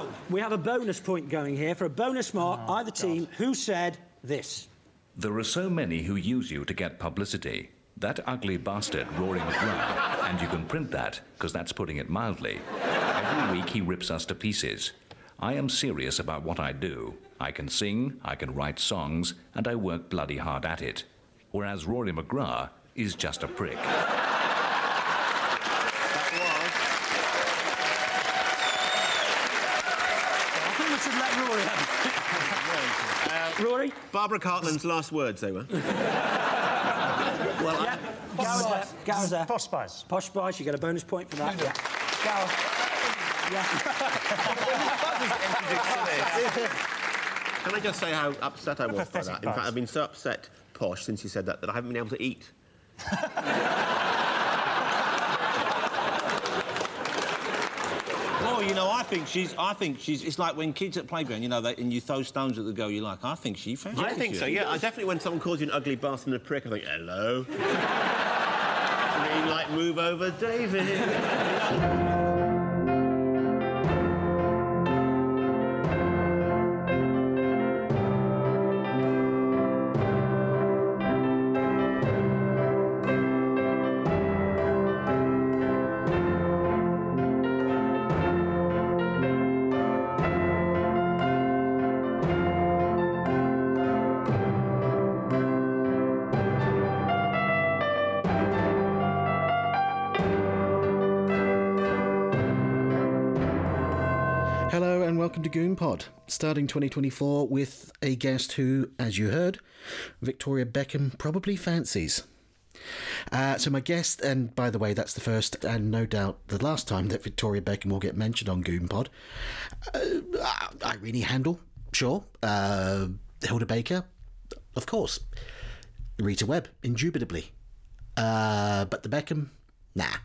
Now, we have a bonus point going here for a bonus mark, Oh, either team. Who said this? There are so many who use you to get publicity. That ugly bastard, Rory McGrath, and you can print that, because that's putting it mildly. Every week he rips us to pieces. I am serious about what I do. I can sing, I can write songs, and I work bloody hard at it. Whereas Rory McGrath is just a prick. I think we should let Rory have it. Rory? Barbara Cartland's last words, they were. well, I, Gareth there. Posh Spice. Posh Spice, you get a bonus point for that. Yeah. Gareth. Yeah. can I just say how upset I was by that? In fact. I've been so upset, Posh, since you said that, that I haven't been able to eat. Oh, you know, I think she's. I think she's. It's like when kids at playground, you know, they, and you throw stones at the girl you like. I think she fancies I think you. so, yeah. I definitely, when someone calls you an ugly bastard and a prick, I think, hello. I mean, like, move over, David. Pod, starting 2024 with a guest who, as you heard, Victoria Beckham probably fancies. Uh, so my guest, and by the way, that's the first and no doubt the last time that Victoria Beckham will get mentioned on Goon Pod. Uh, Irene Handl, sure. Uh, Hilda Baker, of course. Rita Webb, indubitably. Uh, but the Beckham, nah.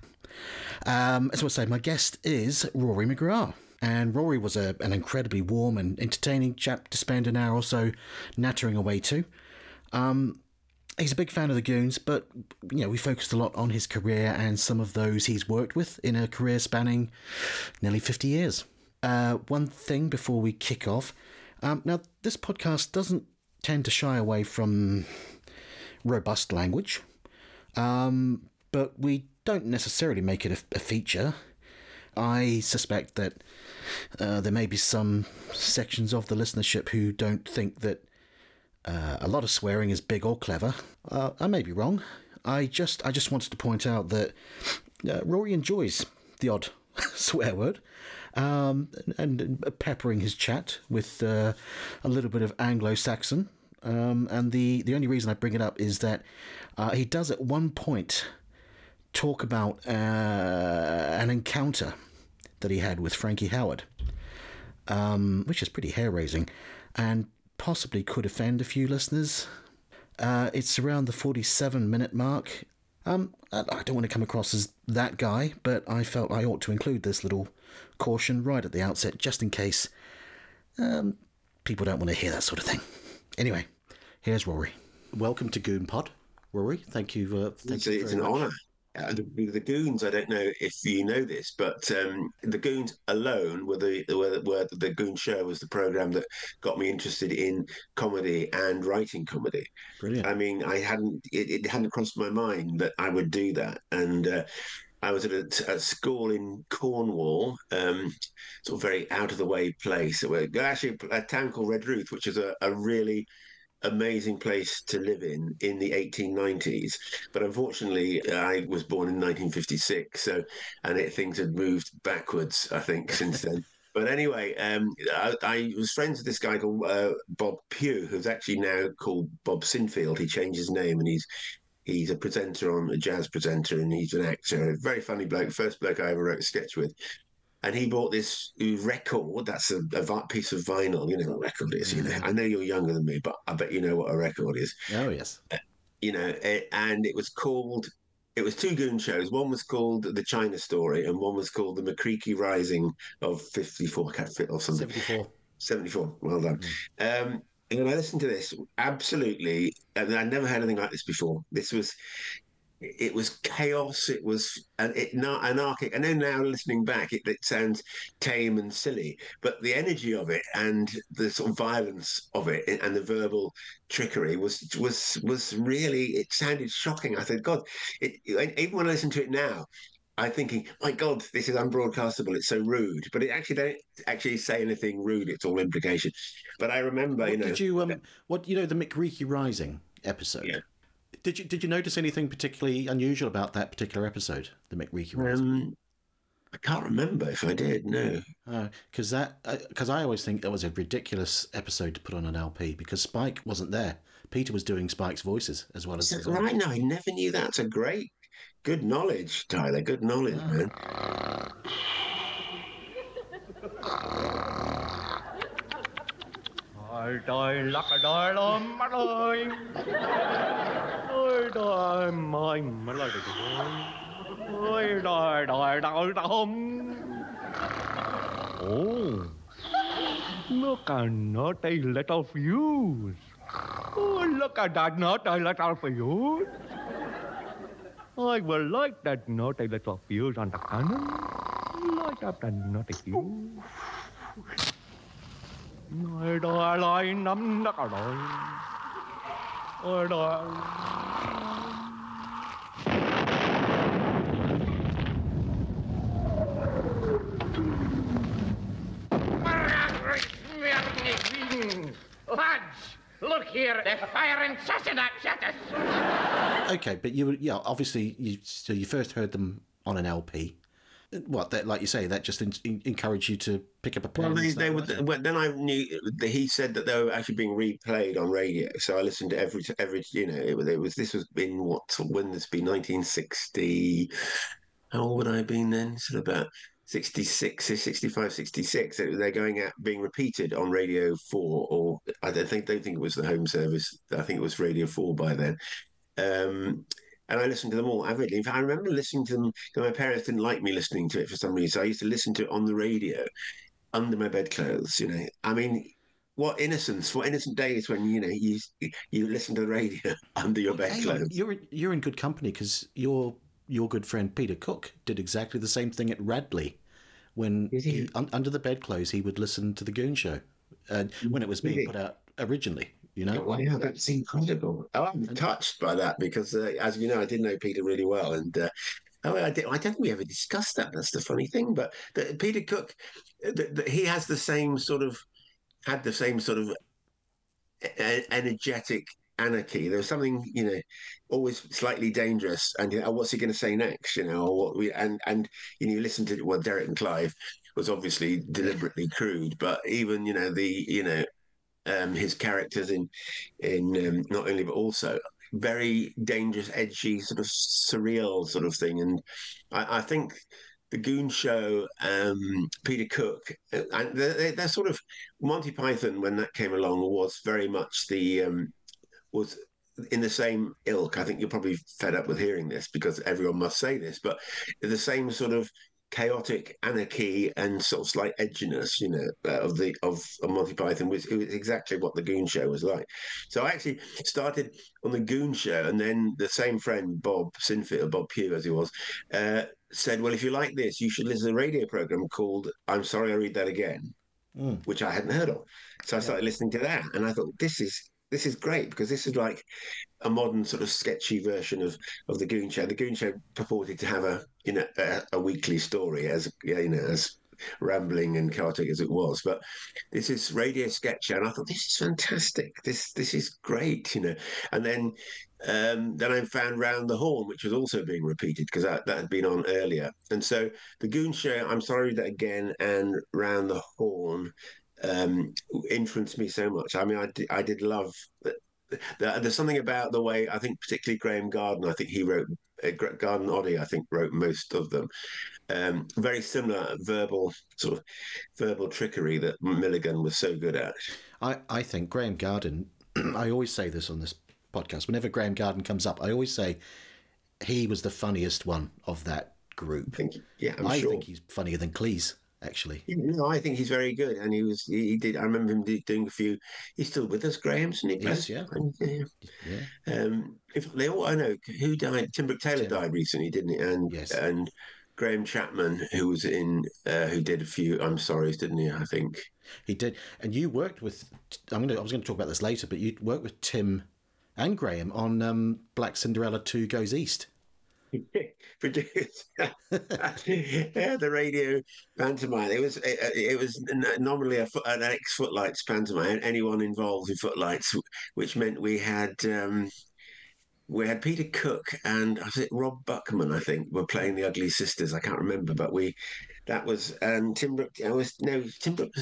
Um, as I saying, my guest is Rory McGrath. And Rory was a, an incredibly warm and entertaining chap to spend an hour or so nattering away to. Um, he's a big fan of the Goons, but you know we focused a lot on his career and some of those he's worked with in a career spanning nearly 50 years. Uh, one thing before we kick off. Um, now, this podcast doesn't tend to shy away from robust language, um, but we don't necessarily make it a, a feature. I suspect that uh, there may be some sections of the listenership who don't think that uh, a lot of swearing is big or clever. Uh, I may be wrong. I just I just wanted to point out that uh, Rory enjoys the odd swear word, um, and, and peppering his chat with uh, a little bit of Anglo-Saxon. Um, and the the only reason I bring it up is that uh, he does at one point talk about uh, an encounter that he had with Frankie Howerd, um, which is pretty hair raising and possibly could offend a few listeners. Uh, it's around the 47 minute mark. Um, I I don't want to come across as that guy, but I felt I ought to include this little caution right at the outset, just in case um, people don't want to hear that sort of thing. Anyway, here's Rory. Welcome to Goon Pod, Rory. Thank you. Uh, thank it's, you it's very an honour. Uh, the, the Goons, I don't know if you know this, but um, the Goons alone were the were, were the Goon Show was the program that got me interested in comedy and writing comedy. Brilliant. I mean, I hadn't it, it hadn't crossed my mind that I would do that, and uh, I was at a, a school in Cornwall, um, sort of very out of the way place. Actually, a town called Redruth, which is a, a really amazing place to live in in the 1890s. But unfortunately, I was born in 1956, so and it, things had moved backwards, I think, since then. But anyway, um, I, I was friends with this guy called uh, Bob Pugh, who's actually now called Bob Sinfield. He changed his name and he's he's a presenter on a jazz presenter and he's an actor. A very funny bloke. First bloke I ever wrote a sketch with. And he bought this record. That's a, a piece of vinyl. You know what a record is. You know. I know you're younger than me, but I bet you know what a record is Oh yes. you know, eh, and it was called. It was two goon shows. One was called The China Story, and one was called The MacReekie Rising of '54 or something. 74. 74. Well done. Um, and I listened to this absolutely, and I'd never heard anything like this before. This was it was chaos. It was an, it, anarchic. And then now listening back, it, it, sounds tame and silly, but the energy of it and the sort of violence of it and the verbal trickery was was was really. It sounded shocking. I said, God, it, even when I listen to it now. I'm thinking, my God, this is unbroadcastable. It's so rude, but it actually don't actually say anything rude. It's all implication. But I remember, what you know, did you um, what you know the MacReekie Rising episode? Yeah. Did you did you notice anything particularly unusual about that particular episode, the MacReekie Rising? Um, I can't remember if I did. No, because uh, that because uh, I always think that was a ridiculous episode to put on an LP because Spike wasn't there. Peter was doing Spike's voices as well as his right. now. I never knew that. It's a great, good knowledge, Tyler. Good knowledge, oh. man. Ôi trời lắc đời luôn mắt ơi. Ôi trời mời mà lời được Ôi đời đời đời đông Oh Look at naughty little fuse. Oh look at that naughty little fuse. I will like that naughty little fuse on the cannon. Like that naughty fuse Nơi đòi lại nắm đất ở đòi Ôi đòi Lads, look here, they're firing Sassenach at us. Okay, but you yeah, obviously you so you first heard them on an LP what that like you say that just in, in, encouraged you to pick up a pen. Well, they, they were, well, then I knew that he said that they were actually being replayed on radio, so I listened to every every you know it, it was this was in what when this be 1960. How old would I have been then? Sort of about 66, 65, 66. They're going out being repeated on Radio 4, or I don't think, don't think it was the home service. I think it was Radio 4 by then. Um, and I listened to them all avidly. In fact, I remember listening to them. My parents didn't like me listening to it for some reason. I used to listen to it on the radio under my bedclothes. You know, I mean, what innocence! What innocent days when you know you you listen to the radio under your bedclothes. Hey, you're you're in good company because your your good friend Peter Cook did exactly the same thing at Radley. When he, un, under the bedclothes, he would listen to the Goon Show uh, when it was being put out originally. You know, wow, that's incredible. Oh, I'm touched by that because, uh, as you know, I did know Peter really well, and uh, oh, I, did, I, don't think we ever discussed that. That's the funny thing. But the, Peter Cook, the, the, he has the same sort of had the same sort of energetic anarchy. There was something, you know, always slightly dangerous. And you know, what's he going to say next? You know, or what we and and you know, you listen to well, Derek and Clive was obviously deliberately crude, but even you know the you know um, his characters in in um, not only but also very dangerous, edgy, sort of surreal sort of thing. And I, I think the Goon Show, um, Peter Cook, uh, and they're, they're, sort of Monty Python when that came along was very much the um, was in the same ilk. I think you're probably fed up with hearing this because everyone must say this, but the same sort of chaotic anarchy and sort of slight edginess, you know, uh, of the of, of Monty Python was, was exactly what the Goon Show was like. So I actually started on the Goon Show, and then the same friend Bob Sinfield, Bob Pugh as he was, uh, said, "Well, if you like this, you should listen to a radio program called I'm Sorry I'll Read That Again." Mm. Which I hadn't heard of, so I started listening to that, and I thought this is this is great because this is like a modern sort of sketchy version of of the Goon Show. The Goon Show purported to have a you know a, a weekly story as you know as rambling and chaotic as it was, but this is radio sketch, and I thought this is fantastic. This this is great, you know. And then um, then I found Round the Horne, which was also being repeated because that, that had been on earlier. And so the Goon Show, I'm sorry that again, and Round the Horne um, influenced me so much. I mean, I did, I did love that. There's something about the way I think, particularly Graeme Garden. I think he wrote uh, Garden Oddie. I think wrote most of them. Um, very similar verbal sort of verbal trickery that Milligan was so good at. I I think Graeme Garden. I always say this on this podcast. Whenever Graeme Garden comes up, I always say he was the funniest one of that group. I think, yeah, I'm I sure. think he's funnier than Cleese actually. No, I think he's very good, and he was. He, did. I remember him doing a few. He's still with us, Graeme, isn't he? Yes, yeah. yeah. Yeah. Um, if they all, I know who died. Tim Brooke Taylor died recently, didn't he? And Yes. and Graham Chapman, who was in, uh, who did a few. I'm sorry, didn't he? I think. He did, and you worked with. I'm gonna. I was going to talk about this later, but you worked with Tim and Graeme on um, Black Cinderella Two Goes East. produced. Yeah the radio pantomime. It was it, it was nominally a an ex footlights pantomime. Anyone involved in footlights which meant we had um we had Peter Cook and I think Rob Buckman I think were playing the Ugly Sisters. I can't remember but we that was and Tim Brooke I was no Tim Brooke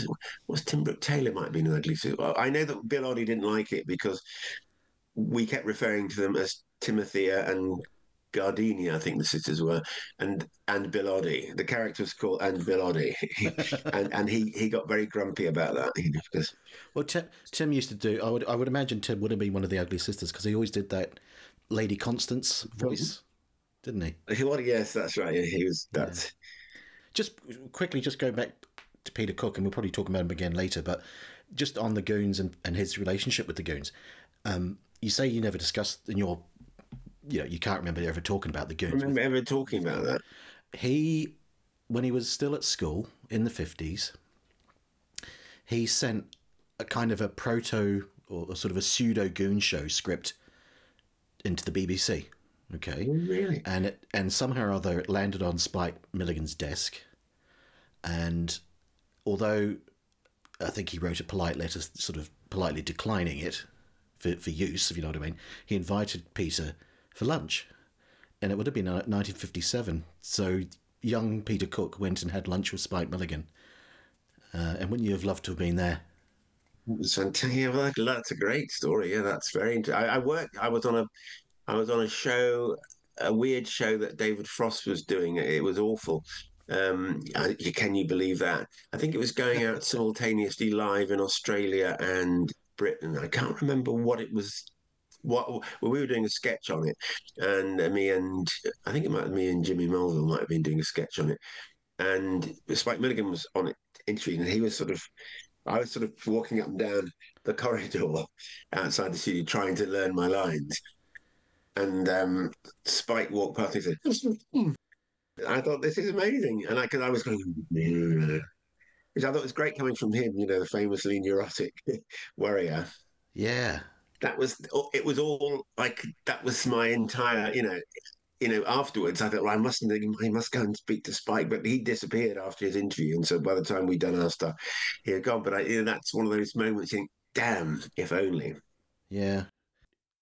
was Tim Taylor might been an Ugly Sister Well, I know that Bill Oddie didn't like it because we kept referring to them as Timothea and Gardenia, I think the sisters were, and and Bill Oddie. The character was called and Bill Oddie, and and he he got very grumpy about that you know, because Well, Tim, Tim used to do. I would. I would imagine Tim would have been one of the Ugly Sisters because he always did that Lady Constance voice, didn't he? he well, yes, that's right. Yeah, he was that. Just quickly, just go back to Peter Cook, and we'll probably talk about him again later. But just on the Goons and, and his relationship with the Goons, um, you say you never discussed in your, you know, you can't remember ever talking about the I Goons. remember ever talking about that. he when he was still at school in the 50s he sent a kind of a proto or a sort of a pseudo goon show script into the bbc okay oh, Really? and it and somehow or other it landed on spike milligan's desk and although i think he wrote a polite letter sort of politely declining it for, for use if you know what i mean he invited peter for lunch and it would have been uh, 1957. So young Peter Cook went and had lunch with Spike Milligan. Uh, and wouldn't you have loved to have been there? Fantastic. Yeah, well, that's a great story. Yeah, that's very. Inter- I, I worked. I was on a, I was on a show, a weird show that David Frost was doing. It was awful. Um, I, can you believe that? I think it was going out simultaneously live in Australia and Britain. I can't remember what it was. What well, we were doing a sketch on it, and uh, me and I think it might me and Jimmy Mulville might have been doing a sketch on it, and Spike Milligan was on it interviewing, and he was sort of I was sort of walking up and down the corridor outside the studio trying to learn my lines. And um, Spike walked past and said. I thought, this is amazing. And I, cause I was going, which I thought was great coming from him, you know, the famously neurotic warrior. Yeah. That was, it was all like, that was my entire, you know, you know, afterwards, I thought, well, I mustn't, I must go and speak to Spike, but he disappeared after his interview, and so by the time we'd done our stuff, he had gone. But I, you know, that's one of those moments. You think, damn, if only. Yeah.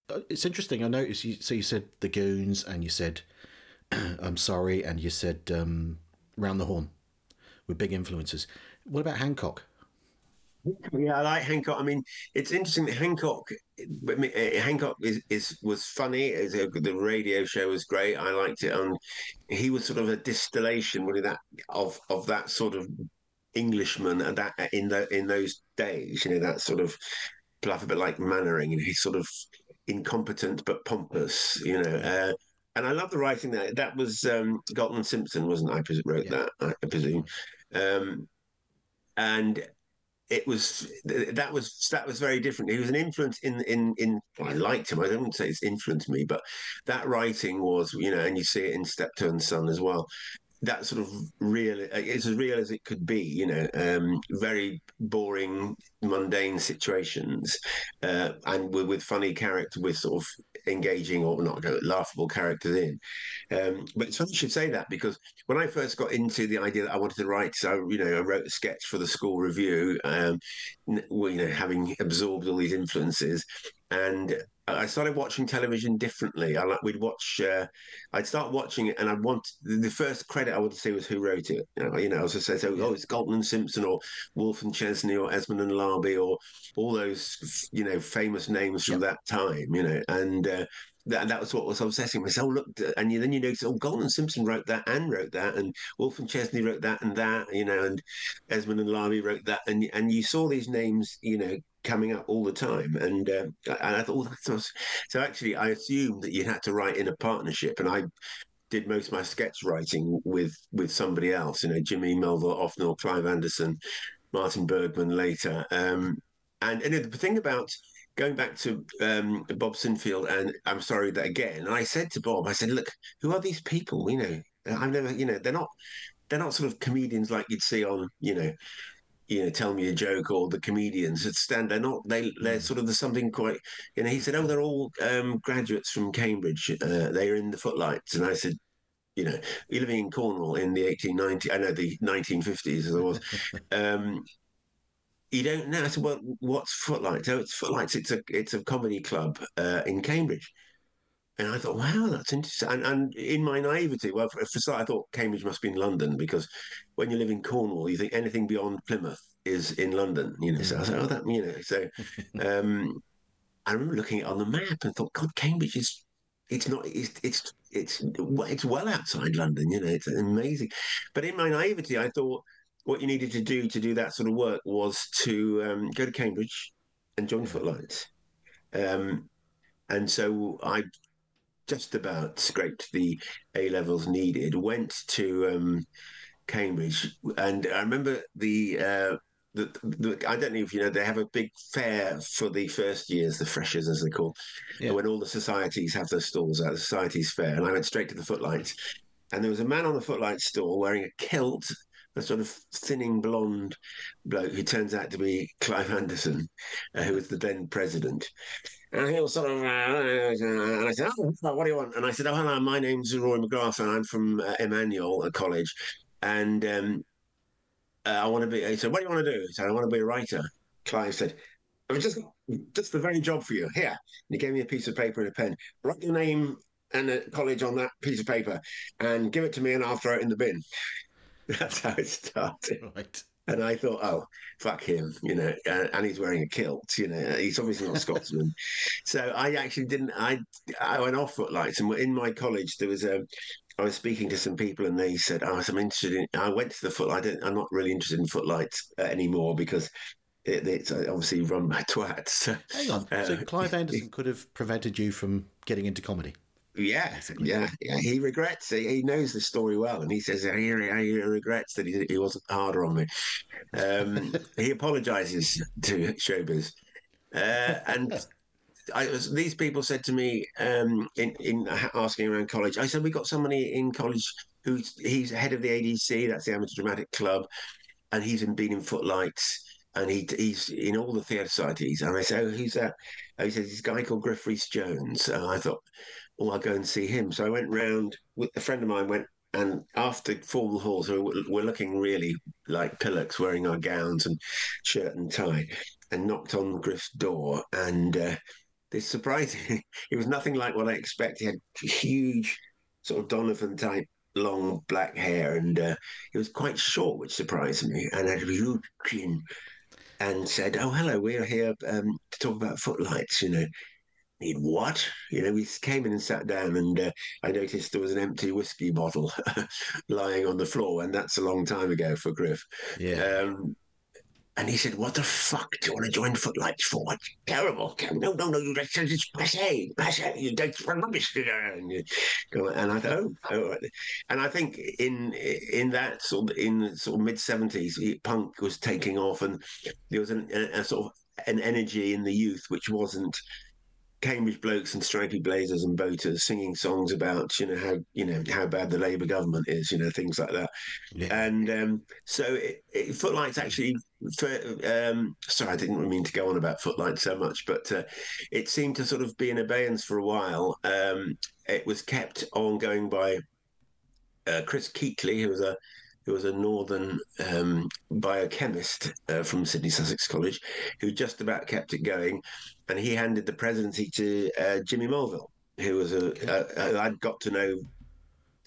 Uh, It's interesting. I noticed you. So you said the Goons, and you said I'm sorry, and you said um, Round the Horne were big influences. What about Hancock? Yeah, I like Hancock. I mean, it's interesting that Hancock, uh, Hancock is, is was funny. Is a, the radio show was great. I liked it, and he was sort of a distillation, really, that of of that sort of Englishman, and that in the in those days, you know, that sort of bluff, a bit like Mainwaring, and he's sort of incompetent but pompous, you know. Uh, and I love the writing that that was um, Galton Simpson, wasn't I? Wrote Yeah. that, I presume. Um, and it was that was that was very different. He was an influence in in in. Well, I liked him. I don't say it's influenced me, but that writing was, you know, and you see it in Steptoe and Son as well. That sort of real, it's as real as it could be. You know, um, very boring, mundane situations, uh, and with, with funny character, with sort of engaging or not laughable characters in. Um, but it's funny you should say that because when I first got into the idea that I wanted to write, so you know, I wrote a sketch for the school review, um, well, you know, having absorbed all these influences, and I started watching television differently. I like we'd watch, uh, I'd start watching it, and I'd want the first credit I wanted to say was who wrote it. You know, you know I was just say, so oh, it's Galton and Simpson or Wolfe and Chesney or Esmonde and Larbey or all those you know famous names from that time. You know, and. Uh, that, that was what was obsessing me. So, oh, look, and you, then you notice, oh, Galton Simpson wrote that and wrote that, and Wolfe and Chesney wrote that and that, you know, and Esmonde and Larbey wrote that, and and you saw these names, you know, coming up all the time, and uh, and I thought, oh, so actually, I assumed that you had to write in a partnership, and I did most of my sketch writing with with somebody else. You know, Jimmy Mulville, Offnall, Clive Anderson, Martin Bergman later. Um, and and the thing about going back to um, Bob Sinfield, and I'm sorry that again. I said to Bob, I said, look, who are these people? You know, I've never, you know, they're not they're not sort of comedians like you'd see on, you know, you know, tell me a joke or the comedians that stand. They're not. They they're sort of there's something quite. You know, he said, oh, they're all um, graduates from Cambridge. Uh, they're in the footlights, and I said. You know, you're living in Cornwall in the 1890, I know the 1950s as it was. um, you don't know. I said, well, what's Footlights? Oh, it's Footlights. It's a it's a comedy club uh, in Cambridge. And I thought, wow, that's interesting. And, and in my naivety, well, for, for start, I thought Cambridge must be in London because when you live in Cornwall, you think anything beyond Plymouth is in London. You know, so I said, oh, that you know. So um, I remember looking at it on the map and thought, God, Cambridge is. It's not. It's it's it's it's well outside London. You know, it's amazing. But in my naivety, I thought what you needed to do to do that sort of work was to um, go to Cambridge and join Footlights. Um, and so I just about scraped the A levels needed, went to um, Cambridge, and I remember the, uh, the, the, I don't know if you know, they have a big fair for the first years, the freshers as they call, yeah. when all the societies have their stalls at the societies fair, and I went straight to the Footlights. And there was a man on the Footlights stall wearing a kilt a sort of thinning blonde bloke who turns out to be Clive Anderson, uh, who was the then president. And he was sort of, uh, and I said, oh, what do you want? And I said, oh, hello, my name's Roy McGrath, and I'm from uh, Emmanuel College. And um, uh, I want to be, he said, what do you want to do? He said, I want to be a writer. Clive said, I've just, just the very job for you. Here. And he gave me a piece of paper and a pen. Write your name and a college on that piece of paper and give it to me and I'll throw it in the bin. That's how it started. Right. And I thought, oh, fuck him, you know, and he's wearing a kilt, you know, he's obviously not Scotsman. so I actually didn't, I I went off footlights. And in my college, there was a, I was speaking to some people and they said, oh, I'm interested in, I went to the footlight, I'm not really interested in footlights uh, anymore because it, it's obviously run by twats. Hang on. Uh, so Clive Anderson could have prevented you from getting into comedy? Yeah, yeah, yeah. He regrets. He, he knows the story well, and he says he, he regrets that he, he wasn't harder on me. Um, he apologizes to Showbiz, uh, and I was, these people said to me um, in in asking around college. I said we got somebody in college who's he's head of the ADC, that's the Amateur Dramatic Club, and he's been in Footlights and he he's in all the theatre societies. And I said, oh, who's that? Oh, he says, this guy called Griff Rhys Jones. And I thought, oh, I'll go and see him. So I went round with a friend of mine went and after formal halls, so we're looking really like pillocks, wearing our gowns and shirt and tie, and knocked on Griff's door. And uh, this surprising, it was nothing like what I expected. He had huge, sort of Donovan type long black hair, and uh, he was quite short, which surprised me, and had a huge chin. And said, "Oh, hello, we're here um, to talk about footlights. You know, need what? You know, we came in and sat down, and uh, I noticed there was an empty whiskey bottle lying on the floor, and that's a long time ago for Griff. Yeah. Um, and he said, "What the fuck do you want to join Footlights for? It's terrible. No, no, no. You just it's passe, passe. You don't rubbish." And I thought, oh, oh, and I think in in that sort of in sort of mid seventies, punk was taking off, and there was an, a, a sort of an energy in the youth which wasn't Cambridge blokes and stripy blazers and boaters singing songs about you know how you know how bad the Labour government is, you know things like that. Yeah. And um, so it, it, Footlights actually, for, um, sorry, I didn't mean to go on about Footlights so much, but uh, it seemed to sort of be in abeyance for a while. Um, it was kept on going by uh, Chris Keatley, who was a who was a northern um, biochemist uh, from Sidney Sussex College, who just about kept it going and he handed the presidency to uh, Jimmy Mulville, who was a, a, a I'd got to know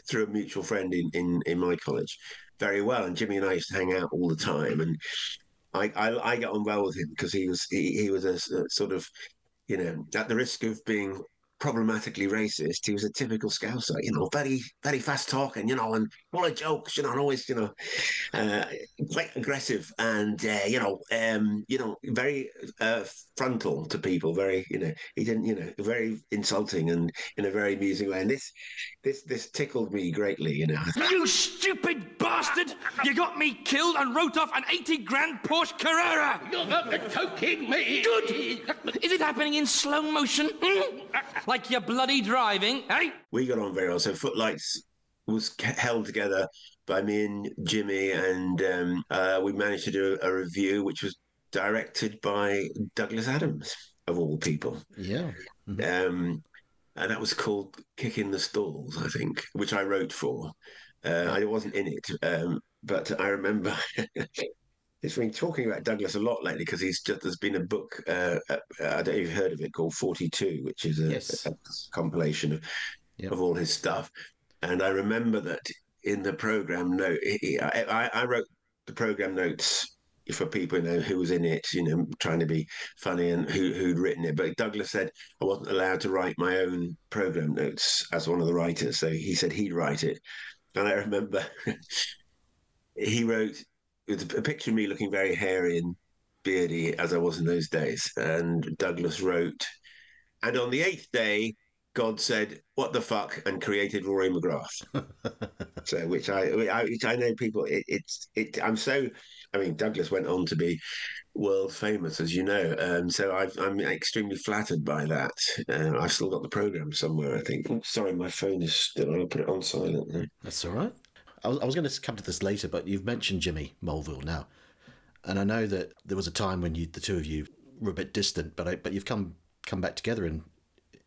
through a mutual friend in, in in my college very well, and Jimmy and I used to hang out all the time, and I I, I got on well with him because he was he, he was a, a, sort of you know at the risk of being problematically racist. He was a typical Scouser, you know, very, very fast talking, you know, and full of jokes, you know, and always, you know, uh, quite aggressive and, uh, you know, um, you know, very uh, frontal to people. Very, you know, he didn't, you know, very insulting and in a very amusing way. And this, this, this tickled me greatly, you know. You stupid bastard! You got me killed and wrote off an 80 grand Porsche Carrera! You're not joking me. Good! Is it happening in slow motion? Hmm? Like you're bloody driving, eh? we got on very well. So Footlights was held together by me and Jimmy, and um, uh, we managed to do a review, which was directed by Douglas Adams, of all people. Yeah. Um, and that was called Kicking the Stalls, I think, which I wrote for. Uh, I wasn't in it, um, but I remember. It's been talking about Douglas a lot lately because he's just there's been a book uh, uh, I don't know if you've heard of it called Forty Two, which is a, Yes. a compilation of Yep. of all his stuff. And I remember that in the program note, he- I, I wrote the program notes for people you know who was in it, you know, trying to be funny and who who'd written it. But Douglas said I wasn't allowed to write my own program notes as one of the writers, so he said he'd write it. And I remember he wrote with a picture of me looking very hairy and beardy as I was in those days, and Douglas wrote, and on the eighth day, God said, "What the fuck," and created Rory McGrath. so, which I, I, which I know people. It, it's, it. I'm so. I mean, Douglas went on to be world famous, as you know. Um, so I've, I'm extremely flattered by that. Uh, I've still got the program somewhere. I think. Oh, sorry, my phone is still. I'll put it on silent. now. That's all right. I was, I was going to come to this later, but you've mentioned Jimmy Mulville now, and I know that there was a time when you, the two of you, were a bit distant, but I, but you've come come back together in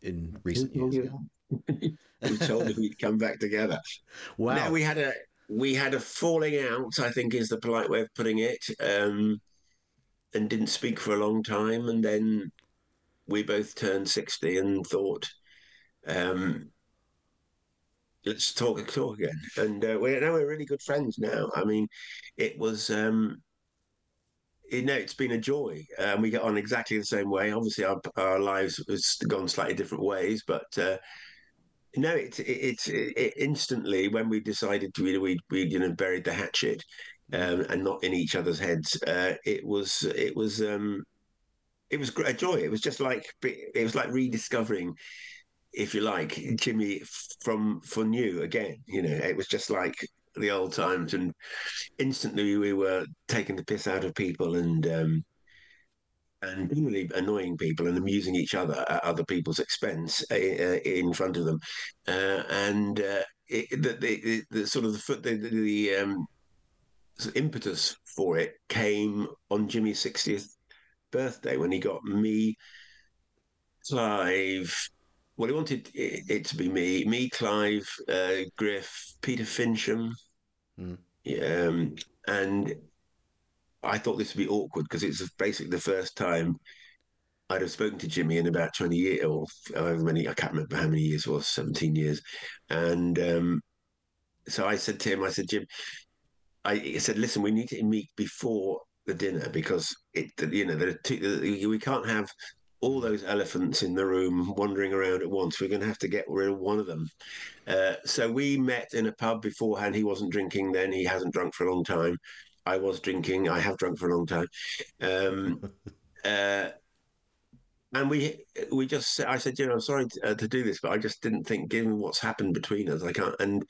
in recent years. yeah. we told me we'd come back together. Wow. No, we had a we had a falling out. I think is the polite way of putting it. Um, and didn't speak for a long time, and then we both turned sixty and thought, um, let's talk talk again. And uh, we're now we're really good friends now. I mean, it was. Um, you know, it's been a joy, and um, we get on exactly the same way. Obviously, our our lives has gone slightly different ways, but uh, no, it's it's it, it, instantly when we decided to we we, we you know buried the hatchet um, and not in each other's heads. Uh, it was it was um, it was a joy. It was just like it was like rediscovering, if you like, Jimmy from for new again. You know, it was just like the old times, and instantly we were taking the piss out of people and. Um, and really annoying people and amusing each other at other people's expense uh, in front of them, uh, and uh, it, the, the, the, sort of the foot the, the, the um, impetus for it came on Jimmy's sixtieth birthday when he got me, Clive. Well, he wanted it, it to be me, me, Clive, uh, Griff, Peter Fincham, Mm. um, and I thought this would be awkward because it's basically the first time I'd have spoken to Jimmy in about 20 years or however many, I can't remember how many years it was, 17 years. And um, so I said to him, I said, Jim, I said, listen, we need to meet before the dinner because it, you know, there are two, we can't have all those elephants in the room wandering around at once. We're going to have to get rid of one of them. Uh, so we met in a pub beforehand. He wasn't drinking then. He hasn't drunk for a long time. I was drinking. I have drunk for a long time. Um, uh, and we we just I said, you know, I'm sorry to, uh, to, do this, but I just didn't think, given what's happened between us, I can't. And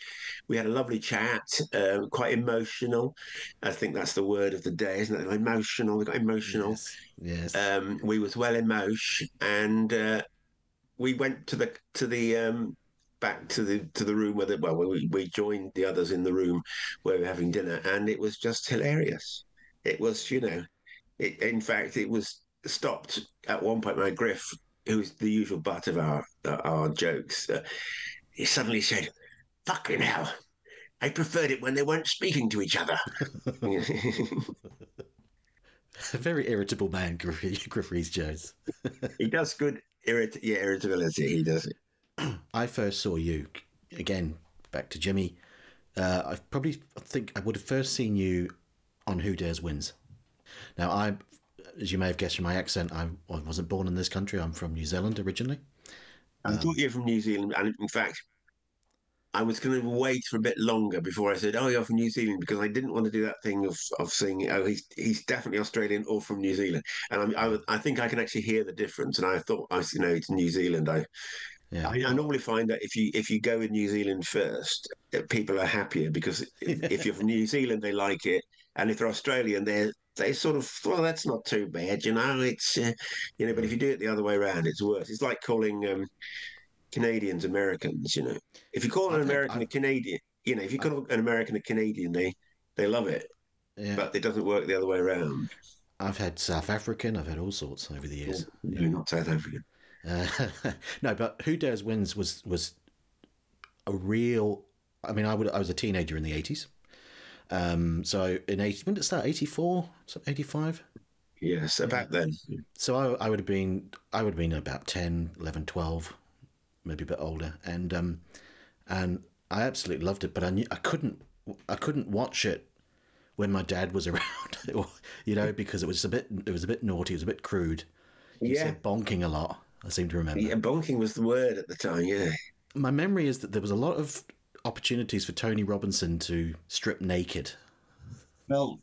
we had a lovely chat, uh, quite emotional. I think that's the word of the day, isn't it? Emotional. We got emotional. Yes. yes. Um, we was well emotion, and uh, we went to the to the um, back to the to the room where the, well we, we joined the others in the room where we were having dinner and it was just hilarious it was you know it, in fact it was stopped at one point my griff who's the usual butt of our uh, our jokes uh, he suddenly said fucking hell I preferred it when they weren't speaking to each other. A very irritable man, Griff, Griff Rhys Jones. he does good irrit- yeah, irritability. He does it. I first saw you again. Back to Jimmy. Uh, I probably I think I would have first seen you on Who Dares Wins. Now, I, as you may have guessed from my accent, I, I wasn't born in this country. I'm from New Zealand originally, I thought you were from New Zealand, and in fact, I was going to wait for a bit longer before I said, "Oh, you're from New Zealand," because I didn't want to do that thing of of saying, "Oh, he's he's definitely Australian or from New Zealand." And I'm, I, I think I can actually hear the difference. And I thought, I you know, it's New Zealand. I, Yeah. I, I normally find that if you if you go with New Zealand first, uh, people are happier because if, if you're from New Zealand, they like it, and if they're Australian, they're they sort of well, that's not too bad, you know. It's uh, you know, but if you do it the other way around, it's worse. It's like calling um, Canadians Americans. You know, if you call an American a Canadian, you know, if you call an American a Canadian, they they love it, Yeah. but it doesn't work the other way around. I've had South African. I've had all sorts over the years. You're not South African. Uh, no, but Who Dares Wins was was a real. I mean, I would. I was a teenager in the eighties. Um, so in eighty, when did it start? Eighty four, eighty five. Yes, about then. So I, I would have been. I would have been about 10, 11, 12, maybe a bit older, and um, and I absolutely loved it. But I knew I couldn't. I couldn't watch it when my dad was around, you know, because it was a bit. It was a bit naughty. It was a bit crude. Yeah. bonking a lot. I seem to remember. Yeah, bonking was the word at the time. Yeah. my memory is that there was a lot of opportunities for Tony Robinson to strip naked. Well,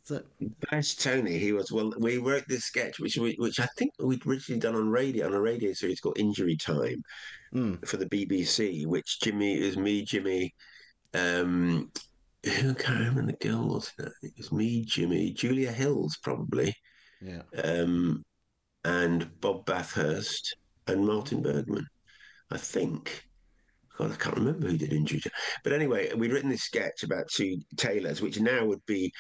That's Tony. He was well. We wrote this sketch, which we, which I think we'd originally done on radio on a radio series called Injury Time Mm. for the BBC. Which Jimmy is me, Jimmy. Um, who can't remember the girl was? it? It was me, Jimmy, Julia Hills, probably, yeah. um, and Bob Bathurst and Martin Bergman. I think. God, I can't remember who did Injury Time. But anyway, we'd written this sketch about two tailors, which now would be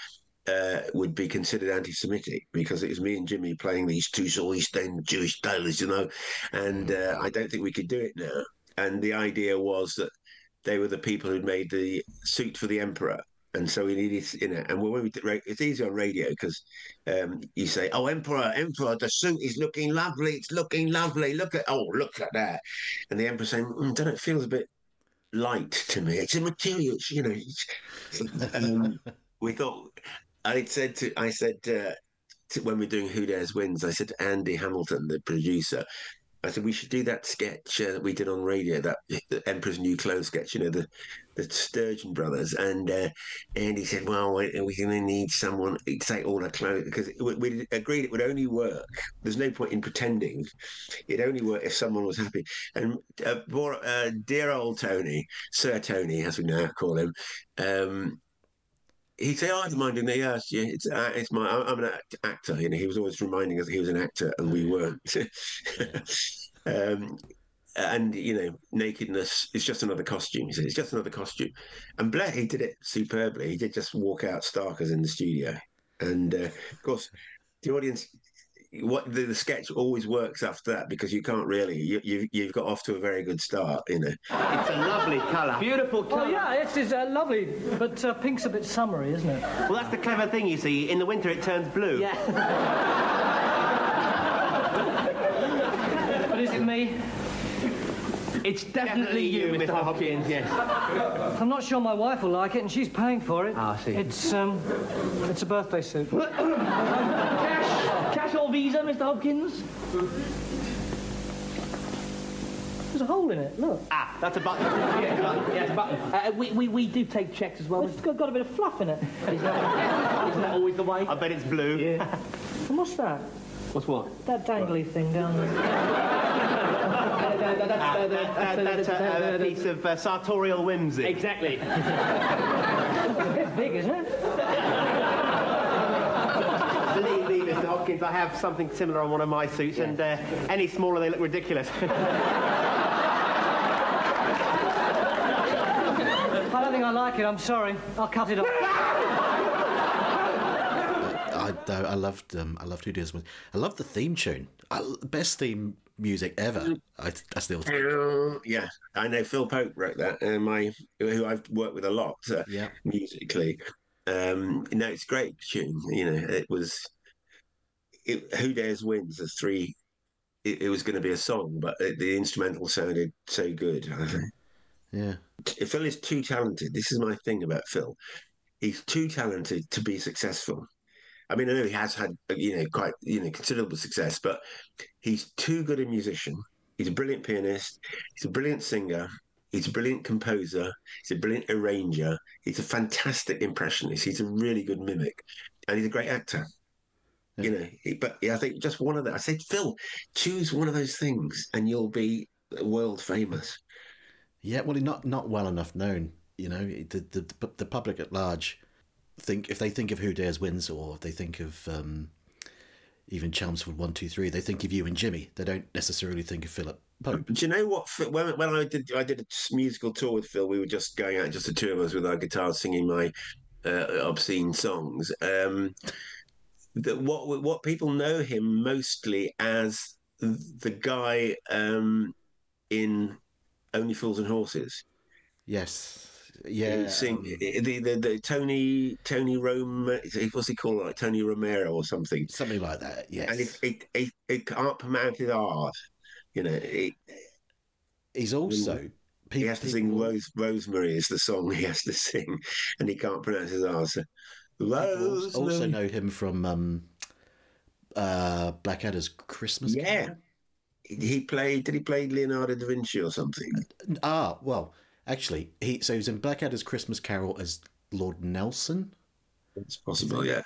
uh, would be considered anti-Semitic because it was me and Jimmy playing these two East End Jewish tailors, you know, and uh, I don't think we could do it now. And the idea was that they were the people who'd made the suit for the emperor. And so we needed, you know, and when we did, it's easy on radio because um, you say, "Oh, emperor, emperor, the suit is looking lovely. It's looking lovely. Look at, oh, look at that." And the emperor saying, mm, "Don't it feels a bit light to me? It's a material, it's, you know." Um, we thought I said to I said uh, to, when we're doing Who Dares Wins, I said to Andy Hamilton, the producer, I said we should do that sketch uh, that we did on radio, that the Emperor's New Clothes sketch, you know, the the Sturgeon brothers, and uh, Andy said, well, we- we're going to need someone to take all the clothes because we, agreed it would only work. There's no point in pretending. It only work if someone was happy. And uh, uh, dear old Tony, Sir Tony, as we now call him. Um, he said, "Oh, I don't mind doing that. Yes, yeah, it's uh, it's my. I'm I'm an act- actor. You know, he was always reminding us he was an actor, and we weren't. um, and you know, nakedness is just another costume. He said, it's just another costume. And Blair, he did it superbly. He did just walk out stark as in the studio, and uh, of course, the audience. What the, the sketch always works after that because you can't really you, you you've got off to a very good start you know It's a lovely colour. Beautiful colour. Oh, yeah, it is uh, lovely, but uh, pink's a bit summery, isn't it? Well, that's the clever thing, you see. In the winter, it turns blue. Yeah. but is it me? It's definitely, you, Mr. Hopkins, yes. I'm not sure my wife will like it, and she's paying for it. Ah, I see. It's um, it's a birthday suit. Cash, cash Visa, Mr. Hopkins? There's a hole in it. Look, Ah, that's a button. yeah, button. Yeah, it's a button. Uh, we, we, we do take checks as well. it's got, got a bit of fluff in it. Isn't that, isn't that always the way? I bet it's blue. Yeah. And what's that? What's what? That dangly thing down there. That's a piece of uh, sartorial whimsy. Exactly. It's a bit big, isn't it? Believe me, Hopkins, I have something similar on one of my suits, and uh, any smaller, they look ridiculous. I don't think I like it. I'm sorry. I'll cut it off. I, though, I loved um, I loved Who Dares Wins. I loved the theme tune. I, best theme music ever. I, I still think. Uh, yeah, I know Phil Pope wrote that. Uh, my who I've worked with a lot uh, Yeah. musically. Um, no, it's great tune. You know, it was. It, Who dares wins the three. It, it was going to be a song, but the instrumental sounded so good. I think. Yeah. Phil is too talented. This is my thing about Phil. He's too talented to be successful. I mean, I know he has had you know quite you know considerable success, but he's too good a musician He's a brilliant pianist. He's a brilliant singer. He's a brilliant composer. He's a brilliant arranger. He's a fantastic impressionist. He's a really good mimic, and he's a great actor. You know, but yeah, I think just one of the. I said, Phil, choose one of those things, and you'll be world famous. Yeah, well, not not well enough known. You know, the the the public at large think if they think of Who Dares Wins or if they think of um, even Chelmsford One Two Three, they think of you and Jimmy. They don't necessarily think of Philip Pope. Do you know what? When, when I did, I did a musical tour with Phil. We were just going out, just the two of us with our guitars, singing my uh, obscene songs. Um, that what what people know him mostly as the guy um, in Only Fools and Horses. Yes, yeah. Sing um, the, the the Tony Tony Rome. What's he called? Like Tony Romero or something. something like that. Yes, And it it, it, it can't pronounce his R. You know, it, he's also he has to sing Rose, Rosemary is the song he has to sing, and he can't pronounce his R. So, People Rosemary. also know him from um, uh, Blackadder's Christmas. yeah. Carol. He played. Did he play Leonardo da Vinci or something? Ah, well, actually, he so he's in Blackadder's Christmas Carol as Lord Nelson, It's possible. Yeah.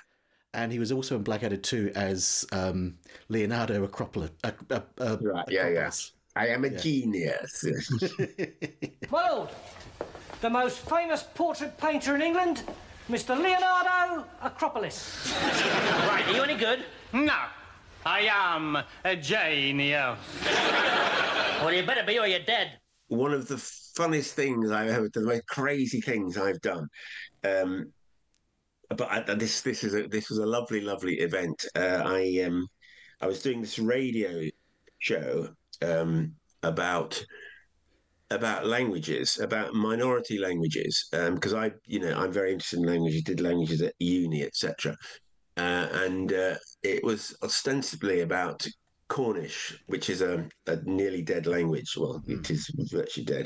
and he was also in Blackadder 2 as um, Leonardo Acropolis. Uh, uh, uh, Right. Yeah. Yeah. I am a genius. My lord, the most famous portrait painter in England, Mr. Leonardo Acropolis. Right, are you any good? No, I am a genius. Well, you better be or you're dead. One of the funniest things I've ever, the most crazy things I've done. Um, but I, this this is a this was a lovely lovely event. Uh, I um I was doing this radio show um, about about languages, about minority languages, because I you know I'm very interested in languages. Did languages at uni, etc. Uh, and uh, it was ostensibly about Cornish, which is a, a nearly dead language. Well, it is virtually dead.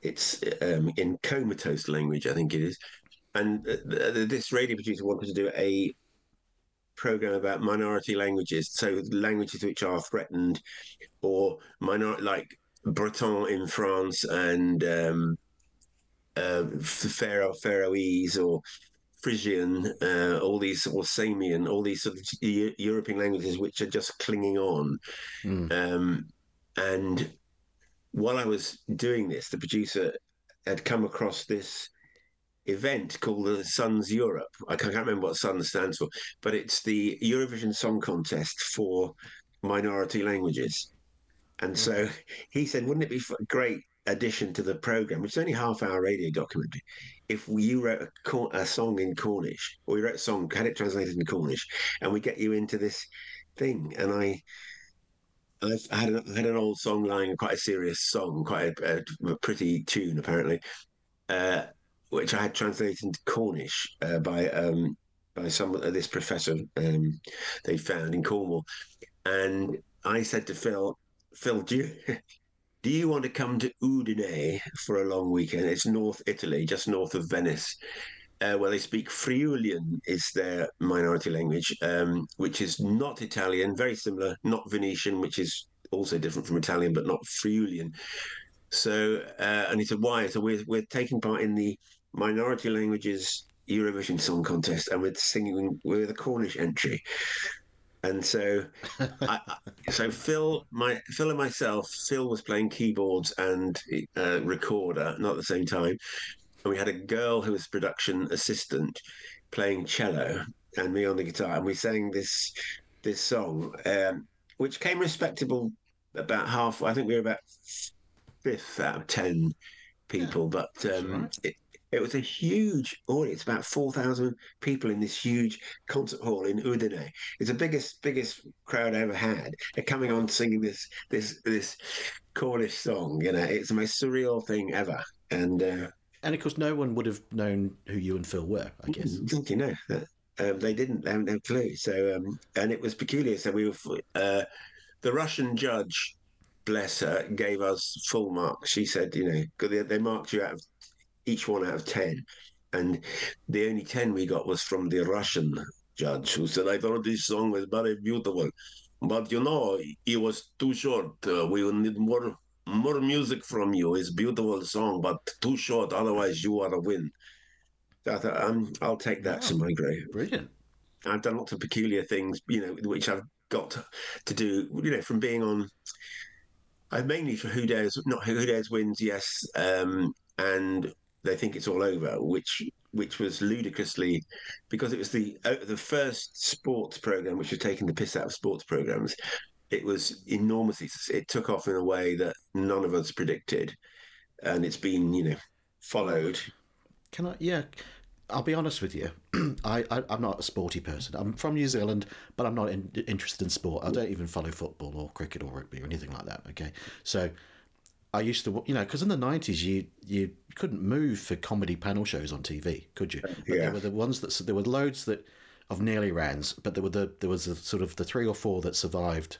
It's um, in comatose language, I think it is. And uh, th- this radio producer wanted to do a program about minority languages, so languages which are threatened, or minor like Breton in France and um, uh, Pharaoh Faroese or Frisian, uh, all these or Samian, all these sort of Eu- European languages which are just clinging on. Um, and while I was doing this, the producer had come across this event called the Suns Europe. I can't remember what Sun stands for, but it's the Eurovision Song Contest for minority languages. And so he said, wouldn't it be a great addition to the program, which is only a half hour radio documentary, if you wrote a, Cor- a song in Cornish, or you wrote a song, had it translated in Cornish, and we get you into this thing. And I, I've had an, I had an old song line, quite a serious song, quite a, a, a pretty tune apparently, uh, which I had translated into Cornish uh, by um, by some uh, this professor um, they found in Cornwall, and I said to Phil, Phil, do you do you want to come to Udine for a long weekend? It's North Italy, just north of Venice. Uh, where they speak Friulian is their minority language, um, which is not Italian, very similar, not Venetian, which is also different from Italian, but not Friulian. So, uh, and he said, why? So we're, we're taking part in the minority languages Eurovision Song Contest, and we're singing, we're the Cornish entry. And so, I, so Phil, my Phil and myself, Phil was playing keyboards and uh, recorder, not at the same time, and we had a girl who was production assistant playing cello, and me on the guitar, and we sang this this song, um, which came respectable about half. I think we were about fifth out of ten people, but um, it, it was a huge audience, about four thousand people in this huge concert hall in Udine. It's the biggest biggest crowd I ever had. They're coming on singing this this this Cornish song. You know, it's the most surreal thing ever. And uh, And of course, no one would have known who you and Phil were, I guess. don't you know um, they didn't they haven't no clue. So um, and it was peculiar. So we were uh, the Russian judge, bless her, gave us full marks. She said, you know, they, they marked you out of each one out of ten, and the only ten we got was from the Russian judge who said, "I thought this song was very beautiful." but you know, it was too short. Uh, we will need more more music from you. It's beautiful song, but too short. Otherwise, you are a win. So I thought, um, I'll take that to my grave. Brilliant. I've done lots of peculiar things, you know, which I've got to do, you know, from being on. I mainly for Who Dares, not Who Dares wins, yes, um, and they think it's all over, which which was ludicrously because it was the uh, the first sports program which was taking the piss out of sports programs. It was enormously. It took off in a way that none of us predicted, and it's been you know followed. Can I? Yeah, I'll be honest with you. I, I I'm not a sporty person. I'm from New Zealand, but I'm not in, interested in sport. I don't even follow football or cricket or rugby or anything like that. Okay, so I used to, you know, because in the nineties you you couldn't move for comedy panel shows on TV, could you? But Yeah. there were the ones that there were loads that of nearly rans, but there were the there was a sort of the three or four that survived.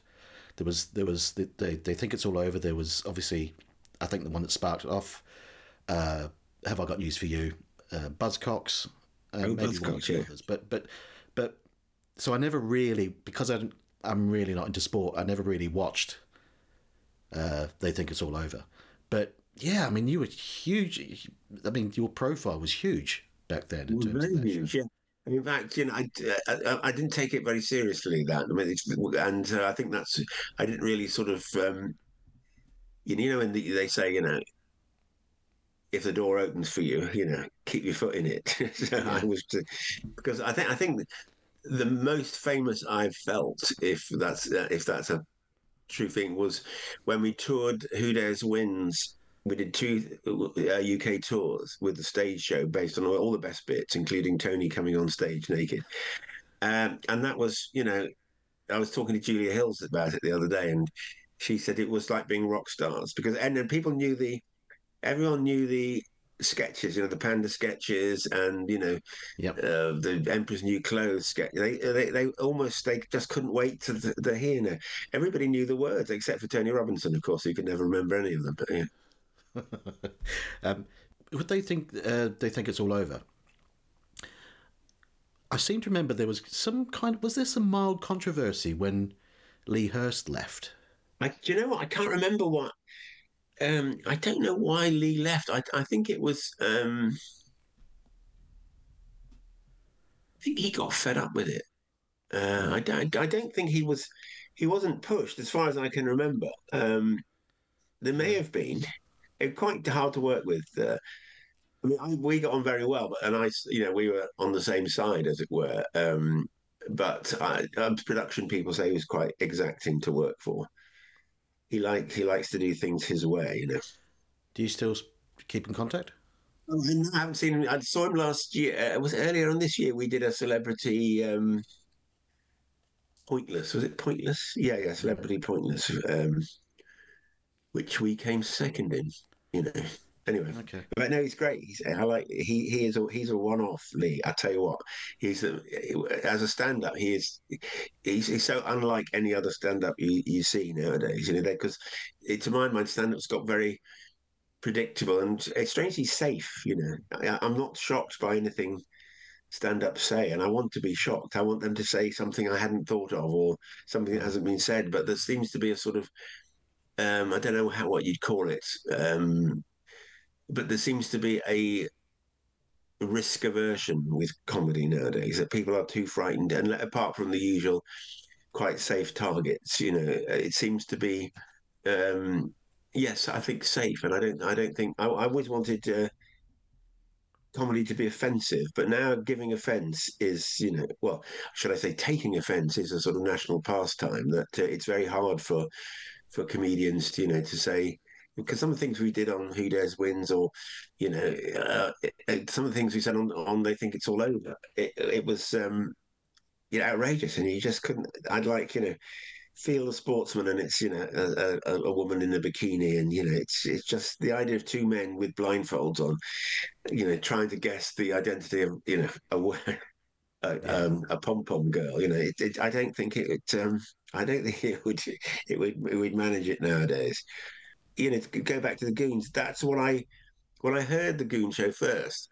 There was there was the, they they think it's all over. There was obviously, I think the one that sparked it off. Uh, Have I got news for you? Uh, Buzzcocks, uh, Oh, maybe one or Buzzcocks, two yeah. others. But but but so I never really because I don't, I'm really not into sport. I never really watched. Uh, they think it's all over, but yeah, I mean you were huge. I mean your profile was huge back then in terms very of huge, yeah. In fact, you know, I, I, I didn't take it very seriously. That I mean, it's, and uh, I think that's I didn't really sort of, um, you know, when the, they say, you know, if the door opens for you, you know, keep your foot in it. so I was because I think I think the most famous I've felt, if that's uh, if that's a true thing, was when we toured Who Dares Wins. We did two uh, UK tours with the stage show based on all, the best bits, including Tony coming on stage naked. Um, and that was, you know, I was talking to Julia Hills about it the other day, and she said it was like being rock stars because, and then people knew the, everyone knew the sketches, you know, the panda sketches, and you know, Yep. uh, the Emperor's New Clothes sketch. They, they, they almost, they just couldn't wait to the, the hear. Now. Everybody knew the words except for Tony Robinson, of course, who could never remember any of them. But yeah. um, would they think uh, they think it's all over? I seem to remember there was some kind. Was there some mild controversy when Lee Hurst left? I, do you know what? I can't remember what. Um, I don't know why Lee left. I, I think it was. Um, I think he got fed up with it. Uh, I don't. I don't think he was. He wasn't pushed, as far as I can remember. Um, there may have been. It quite hard to work with. Uh, I mean, I, we got on very well, but and I, you know, we were on the same side, as it were. Um, but I, um, production people say he was quite exacting to work for. He like he likes to do things his way, you know. Do you still keep in contact? Oh, I haven't seen him. I saw him last year. Uh, it was earlier on this year. We did a celebrity um, pointless. Was it pointless? Yeah, yeah, celebrity pointless, um, which we came second in. You know. Anyway, Okay. but no, he's great. He's I like he he is a he's a one off Lee. I tell you what, he's a, as a stand up. He is he's, he's so unlike any other stand up you, you see nowadays. You know, because to my mind, stand up's got very predictable and it's strangely safe. You know, I, I'm not shocked by anything stand up say, and I want to be shocked. I want them to say something I hadn't thought of or something that hasn't been said. But there seems to be a sort of um, I don't know how what you'd call it. Um, but there seems to be a risk aversion with comedy nowadays that people are too frightened and apart from the usual quite safe targets you know it seems to be um yes i think safe and i don't i don't think i, I always wanted uh, comedy to be offensive but now giving offense is you know well should i say taking offense is a sort of national pastime that uh, it's very hard for for comedians to you know to say because some of the things we did on Who Dares Wins, or you know, uh, it- some of the things we said on on They Think It's All Over, it, it was um, you know outrageous, and you just couldn't. I'd like you know, feel the sportsman, and it's you know a, a, a woman in a bikini, and you know it's it's just the idea of two men with blindfolds on, you know, trying to guess the identity of you know a a, um, a pom pom girl. You know, it, it, I don't think it. would um, I don't think it would. It would. It would manage it nowadays you know, go back to the Goons, that's what I, when I heard the Goon show first,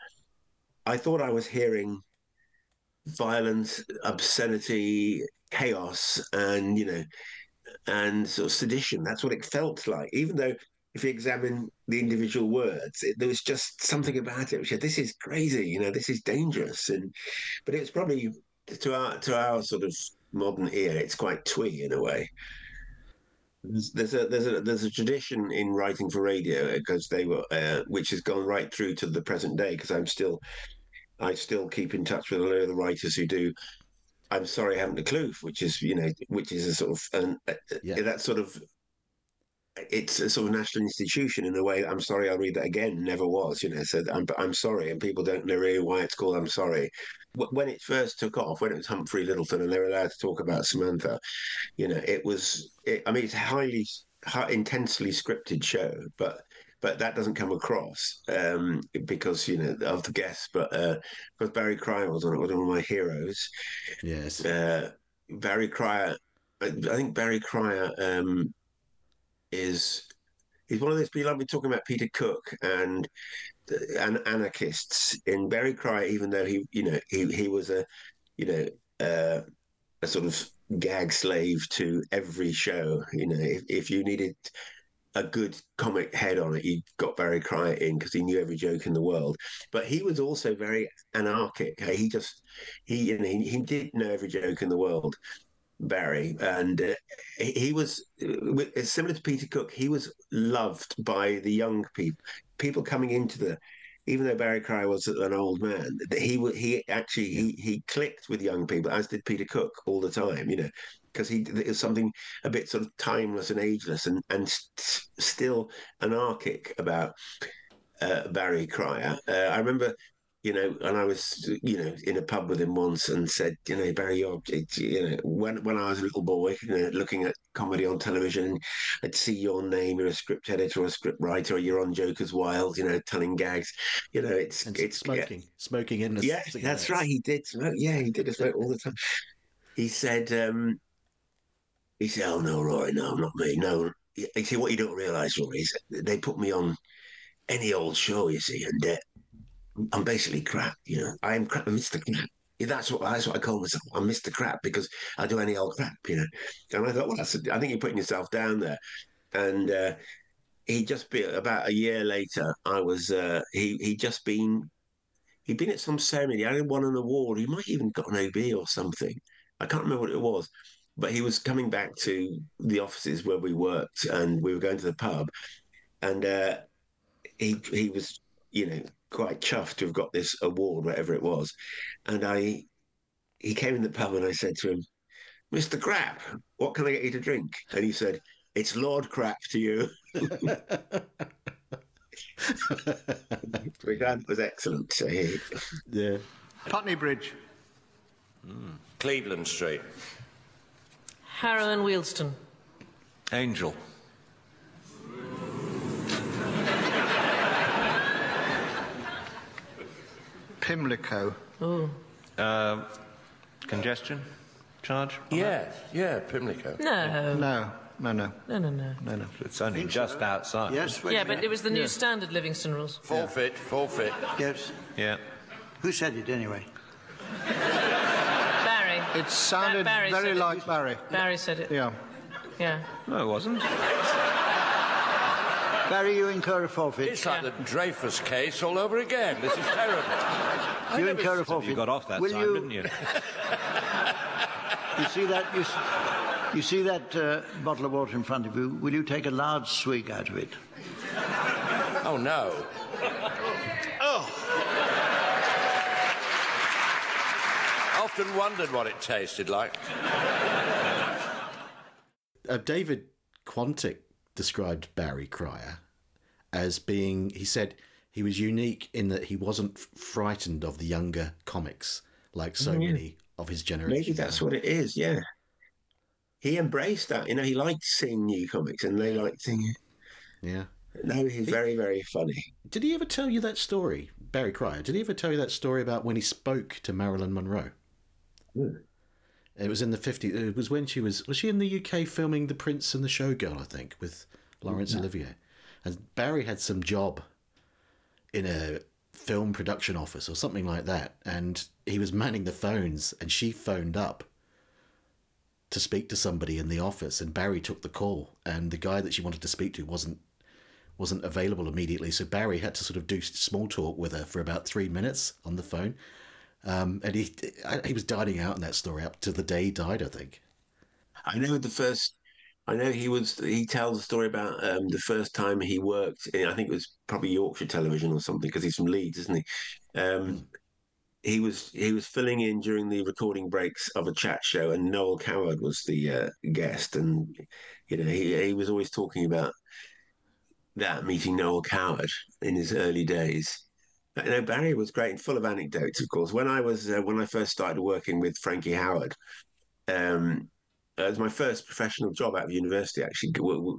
I thought I was hearing violence, obscenity, chaos and you know and sort of sedition. That's what it felt like, even though. If you examine the individual words, it, there was just something about it which said, "This is crazy," you know, "This is dangerous," and but it's probably to our to our sort of modern ear, it's quite twee in a way. There's, there's a there's a there's a tradition in writing for radio because they were uh, which has gone right through to the present day because I'm still I still keep in touch with a lot of the writers who do. I'm sorry, I haven't a clue, which is you know which is a sort of an, uh, that sort of it's a sort of national institution in a way. I'm sorry, I'll read that again. Never was, you know. So I'm I'm sorry, and people don't know really why it's called I'm sorry. When it first took off, when it was Humphrey Lyttelton, and they were allowed to talk about Samantha, you know, it was. It, I mean, it's a highly, high, intensely scripted show, but but that doesn't come across um, because you know of the guests. But uh, because Barry Cryer was on it, was one of my heroes. Yes, uh, Barry Cryer. I think Barry Cryer um, is he's one of those people. I've been talking about Peter Cook and and anarchists in Barry Cryer, even though he, you know, he he was a, you know, uh, a sort of gag slave to every show. You know, if, if you needed a good comic head on it, you got Barry Cryer in because he knew every joke in the world. But he was also very anarchic. He just he you know, he, he did know every joke in the world. Barry, and uh, he was uh, similar to Peter Cook. He was loved by the young people, people coming into the. Even though Barry Cryer was an old man, he he actually he he clicked with young people, as did Peter Cook all the time. You know, because he it was something a bit sort of timeless and ageless and and st- still anarchic about uh, Barry Cryer. Uh, I remember you know, and I was, you know, in a pub with him once and said, you know, Barry, you're, you know, when when I was a little boy, you know, looking at comedy on television, I'd see your name, you're a script editor or a script writer, or you're on Joker's Wild, you know, telling gags, you know, it's and it's smoking, yeah. smoking in the yeah, that's right, he did smoke, yeah, he did smoke all the time. He said, um, he said, oh no, Roy, no, not me, no. He said, what you don't realise, Roy, is they put me on any old show, you see, and. Uh, I'm basically crap, you know. I am crap, Mr. Crap. Yeah, that's what that's what I call myself. I'm Mr. Crap because I do any old crap, you know. And I thought, well, that's a, I think you're putting yourself down there. And uh, he just be about a year later. I was uh, he he just been he'd been at some ceremony. I won an award. He might even got an OB or something. I can't remember what it was. But he was coming back to the offices where we worked, and we were going to the pub, and uh, he he was you know quite chuffed to have got this award, whatever it was. And I, he came in the pub and I said to him, Mr. Crap, what can I get you to drink? And he said, It's Lord Crap to you. Which was excellent. So he, yeah. Putney Bridge. Mm. Cleveland Street. Harrow and Wealdstone. Angel. Pimlico. Oh. Uh, congestion charge? Yeah, yeah, Pimlico. No. No. No, no. No, no, no. No, no. It's only just outside. Yes. Yeah, but it was the new standard Livingstone rules. Forfeit, forfeit. Yes. Yeah. Who said it anyway? Barry. It sounded Ba- Barry very said it. like Barry. Barry said it. Yeah. Yeah. No, it wasn't. Barry, you incur a forfeit. It's like the Dreyfus case all over again. This is terrible. You incur a forfeit. You got off that Will time, you, didn't you? You see that? You, s- you see that uh, bottle of water in front of you? Will you take a large swig out of it? Oh, no. Oh. Often wondered what it tasted like. Uh, David Quantick described Barry Cryer as being, he said, he was unique in that he wasn't frightened of the younger comics like so Mm. many of his generation. maybe that's what it is. Yeah. He embraced that. You know, he liked seeing new comics, and they liked seeing it. Yeah. No, he's very, very funny. Did he ever tell you that story, Barry Cryer? Did he ever tell you that story about when he spoke to Marilyn Monroe? It was in the 50s. It was when she was was she in the UK filming The Prince and the Showgirl, I think, with Laurence Yeah. Olivier. And Barry had some job in a film production office or something like that, and he was manning the phones and she phoned up to speak to somebody in the office, and Barry took the call, and the guy that she wanted to speak to wasn't wasn't available immediately, so Barry had to sort of do small talk with her for about three minutes on the phone, um, and he he was dining out in that story up to the day he died, I think. I know the first. I know he was. He tells a story about um, the first time he worked. In, I think it was probably Yorkshire Television or something because he's from Leeds, isn't he? Um, he was he was filling in during the recording breaks of a chat show, and Noel Coward was the uh, guest, and you know he he was always talking about that meeting Noel Coward in his early days. You know, Barry was great and full of anecdotes. Of course, when I was uh, when I first started working with Frankie Howerd, um, it was my first professional job out of university. Actually,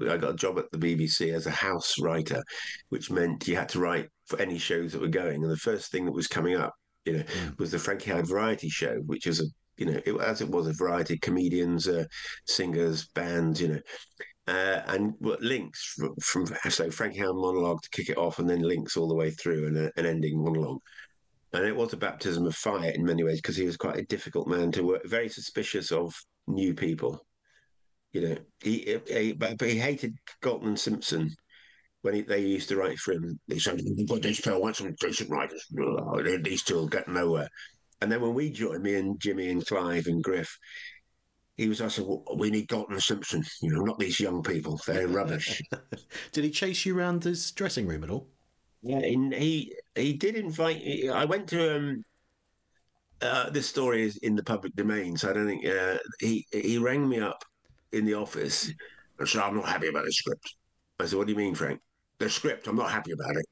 I got a job at the BBC as a house writer, which meant you had to write for any shows that were going. And the first thing that was coming up, you know, was the Frankie Howerd Variety Show, which was a you know, it, as it was a variety of comedians, uh, singers, bands, you know, uh, and links from, from so Frankie Howerd monologue to kick it off, and then links all the way through, and an ending monologue. And it was a baptism of fire in many ways because he was quite a difficult man to work, very suspicious of new people. You know, he, he but, but he hated Galton Simpson when he, they used to write for him. They said, "But these two want some decent writers. These two will get nowhere." And then when we joined, me and Jimmy and Clive and Griff, he was also, well, we need Galton and Simpson, you know, not these young people. They're rubbish. Did he chase you around his dressing room at all? Yeah, in, he he did invite. I went to um. Uh, this story is in the public domain, so I don't think uh, he he rang me up in the office and said, "I'm not happy about the script." I said, "What do you mean, Frank? The script? I'm not happy about it.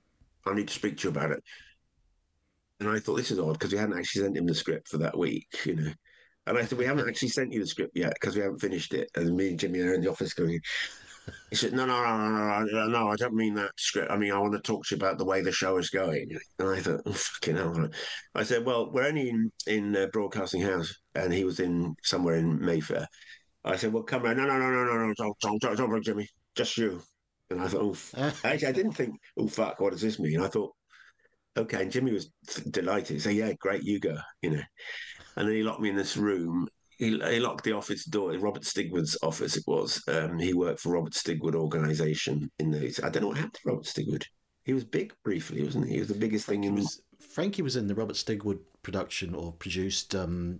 I need to speak to you about it." And I thought this is odd because we hadn't actually sent him the script for that week, you know. And I said, "We haven't actually sent you the script yet because we haven't finished it." And me and Jimmy are in the office going, he said, no, no, no, no, no, no, I don't mean that script. I mean, I want to talk to you about the way the show is going. And I thought, oh, fucking hell. I said, well, we're only in, in uh, Broadcasting House, and he was in somewhere in Mayfair. I said, well, come around. No, no, no, no, no, no, don't, don't, don't, don't bring Jimmy, just you. And I thought, oh, actually, I didn't think, oh, fuck, what does this mean? I thought, okay. And Jimmy was delighted. He said, yeah, great, you go, you know. And then he locked me in this room he, he locked the office door. Robert Stigwood's office it was. Um, he worked for Robert Stigwood organisation in the. I don't know what happened to Robert Stigwood. He was big briefly, wasn't he? He was the biggest Frankie thing in. Was, Frankie was in the Robert Stigwood production or produced um,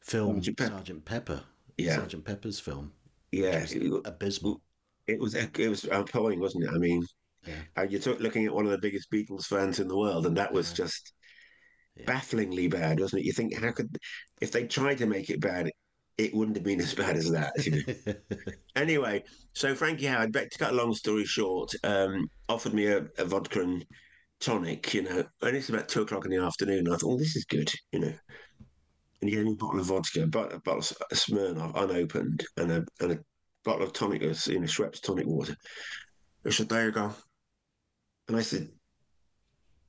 film Sergeant Pepper. Sergeant Pepper. Yeah. Sergeant Pepper's film. Yeah, Which was abysmal. It was it was appalling, wasn't it? I mean, yeah. you're looking at one of the biggest Beatles fans in the world, and that was Yeah. just bafflingly bad, wasn't it? You think how could if they tried to make it bad, it wouldn't have been as bad as that. You know? anyway, so Frankie Howerd, back to cut a long story short, um, offered me a, a vodka and tonic, you know, and it's about two o'clock in the afternoon. I thought, oh, this is good, you know. And he gave me a bottle of vodka, but a bottle of Smirnoff unopened, and a and a bottle of tonic, you know, Schweppes tonic water. I said, there you go. And I said,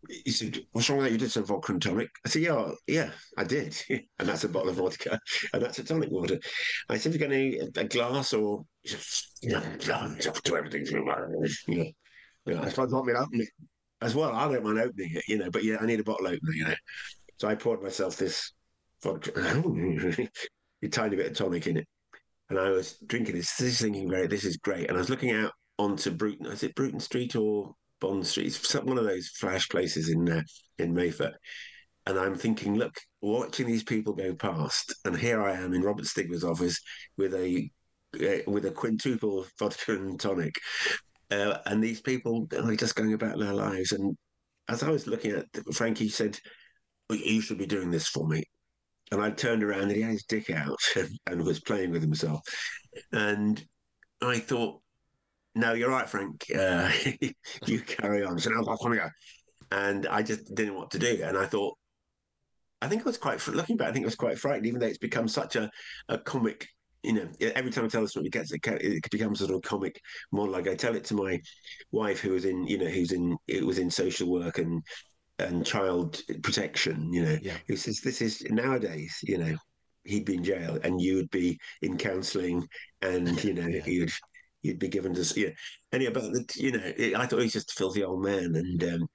he said, what's wrong with that? You did some vodka and tonic. I said, yeah, yeah, I did. and that's a bottle of vodka and that's a tonic water. I said, you're going to a glass or, he yeah, to everything. Yeah. yeah. I suppose want me to open it as well. I don't mind opening it, you know, but yeah, I need a bottle opener, you know. So I poured myself this vodka, a tiny bit of tonic in it. And I was drinking this, this thinking, very, this is great. And I was looking out onto Bruton, is it Bruton Street or Bond Street? Some- one of those flash places in uh, in Mayfair. And I'm thinking, look, watching these people go past, and here I am in Robert Stigwood's office with a uh, with a quintuple vodka and tonic, uh, and these people are just going about their lives. And as I was looking at Frankie said, "You should be doing this for me." And I turned around and he had his dick out and was playing with himself. And I thought, no, you're right, Frank. Uh, you carry on. So now I'm coming out. And I just didn't know what to do. And I thought, I think it was quite, looking back, I think it was quite frightening, even though it's become such a, a comic, you know, every time I tell a story, it gets, it becomes sort of a comic monologue. I tell it to my wife who was in, you know, who's in, it was in social work and, and child protection, you know, Yeah. who says, this is nowadays, you know, he'd be in jail and you would be in counselling and, you know, you'd, you'd be given to, yeah. Anyway, but, the- you know, it, I thought he was just a filthy old man. And, um,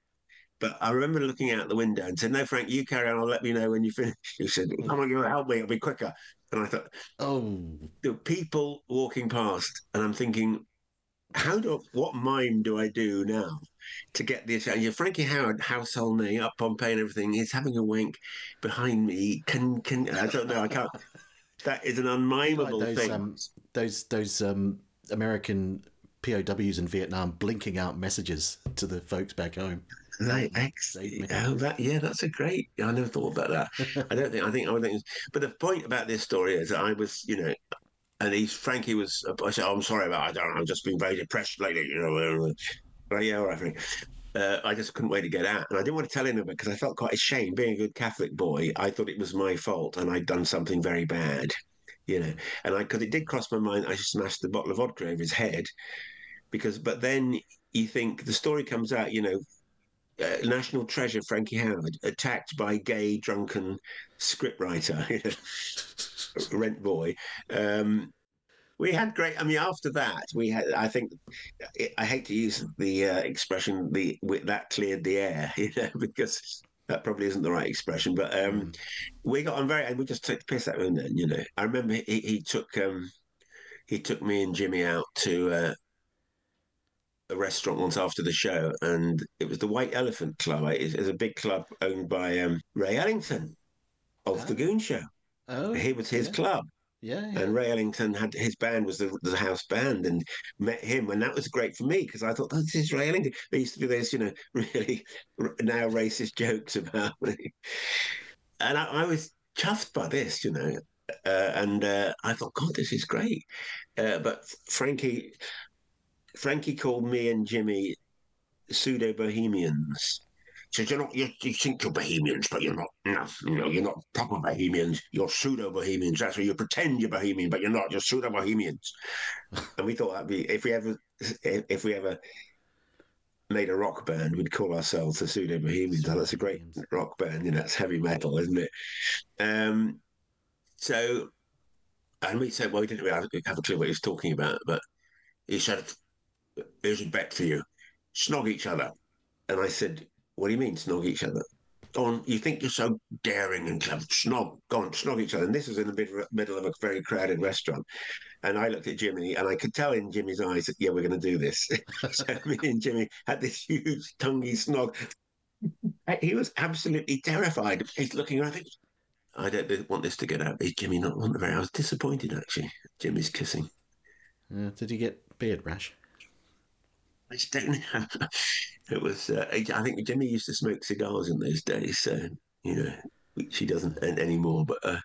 But I remember looking out the window and said, "No, Frank, you carry on. I'll let me know when you finish." He said, "Come on, you help me. It'll be quicker." And I thought, "Oh, the people walking past," and I'm thinking, "How do? What mime do I do now to get the And you Frankie Howerd, household name, up Pompeii and everything. He's having a wank behind me. Can can I don't know. I can't. That is an unmimable Like those, thing. um, those those um, American POWs in Vietnam blinking out messages to the folks back home. Right, ex- oh, that, yeah, that's a great. I never thought about that. I don't think. I think. I would think. But the point about this story is I was, you know, and he's Frankie was. I said, oh, "I'm sorry about. I don't. I've just been very depressed lately." You know. But yeah, all right, Frank. Uh, I just couldn't wait to get out, and I didn't want to tell it because I felt quite ashamed. Being a good Catholic boy, I thought it was my fault, and I'd done something very bad, you know. And I, because it did cross my mind, I smashed the bottle of vodka over his head, because. But then you think the story comes out, you know, uh, national treasure Frankie Howerd attacked by gay drunken scriptwriter, rent boy. Um, we had great. I mean, after that, we had. I think I hate to use the uh, expression "the that cleared the air," you know, because that probably isn't the right expression. But um, we got on very, and we just took the piss out of him. Then, you know, I remember he, he took um, he took me and Jimmy out to. Uh, a restaurant once after the show, and it was the White Elephant Club. It's, it's a big club owned by um, Ray Ellington of the Goon Show. Oh, he was his yeah. club. Yeah, yeah. And Ray Ellington had his band was the, the house band, and met him, and that was great for me because I thought, oh, this is Ray Ellington. They used to do this, you know, really r- now racist jokes about me, and I, I was chuffed by this, you know. Uh, and uh, I thought, God, this is great. Uh, but Frankie, Frankie called me and Jimmy pseudo bohemians. Said, "You're not. You, you think you're bohemians, but you're not. No, you know, you're not proper bohemians. You're pseudo bohemians. That's where you pretend you're bohemian, but you're not. You're pseudo bohemians." and we thought that'd be if we ever, if, we ever made a rock band, we'd call ourselves the pseudo bohemians. Oh, that's a great rock band. You know, that's heavy metal, isn't it? Um, so, and we said, well, we didn't really have, have a clue what he was talking about, but he said, "Here's a bet for you: snog each other." And I said, "What do you mean snog each other?" On, you think you're so daring and clever. Snog, go on, snog each other. And this was in the middle, middle of a very crowded restaurant. And I looked at Jimmy and I could tell in Jimmy's eyes that, yeah, we're going to do this. so me and Jimmy had this huge tonguey snog. He was absolutely terrified. He's looking around. thinking, I don't want this to get out. Is Jimmy not want the very? I was disappointed actually. Jimmy's kissing. Uh, did he get beard rash? I just don't know. It was. Uh, I think Jimmy used to smoke cigars in those days, so you know, which he doesn't anymore. But uh,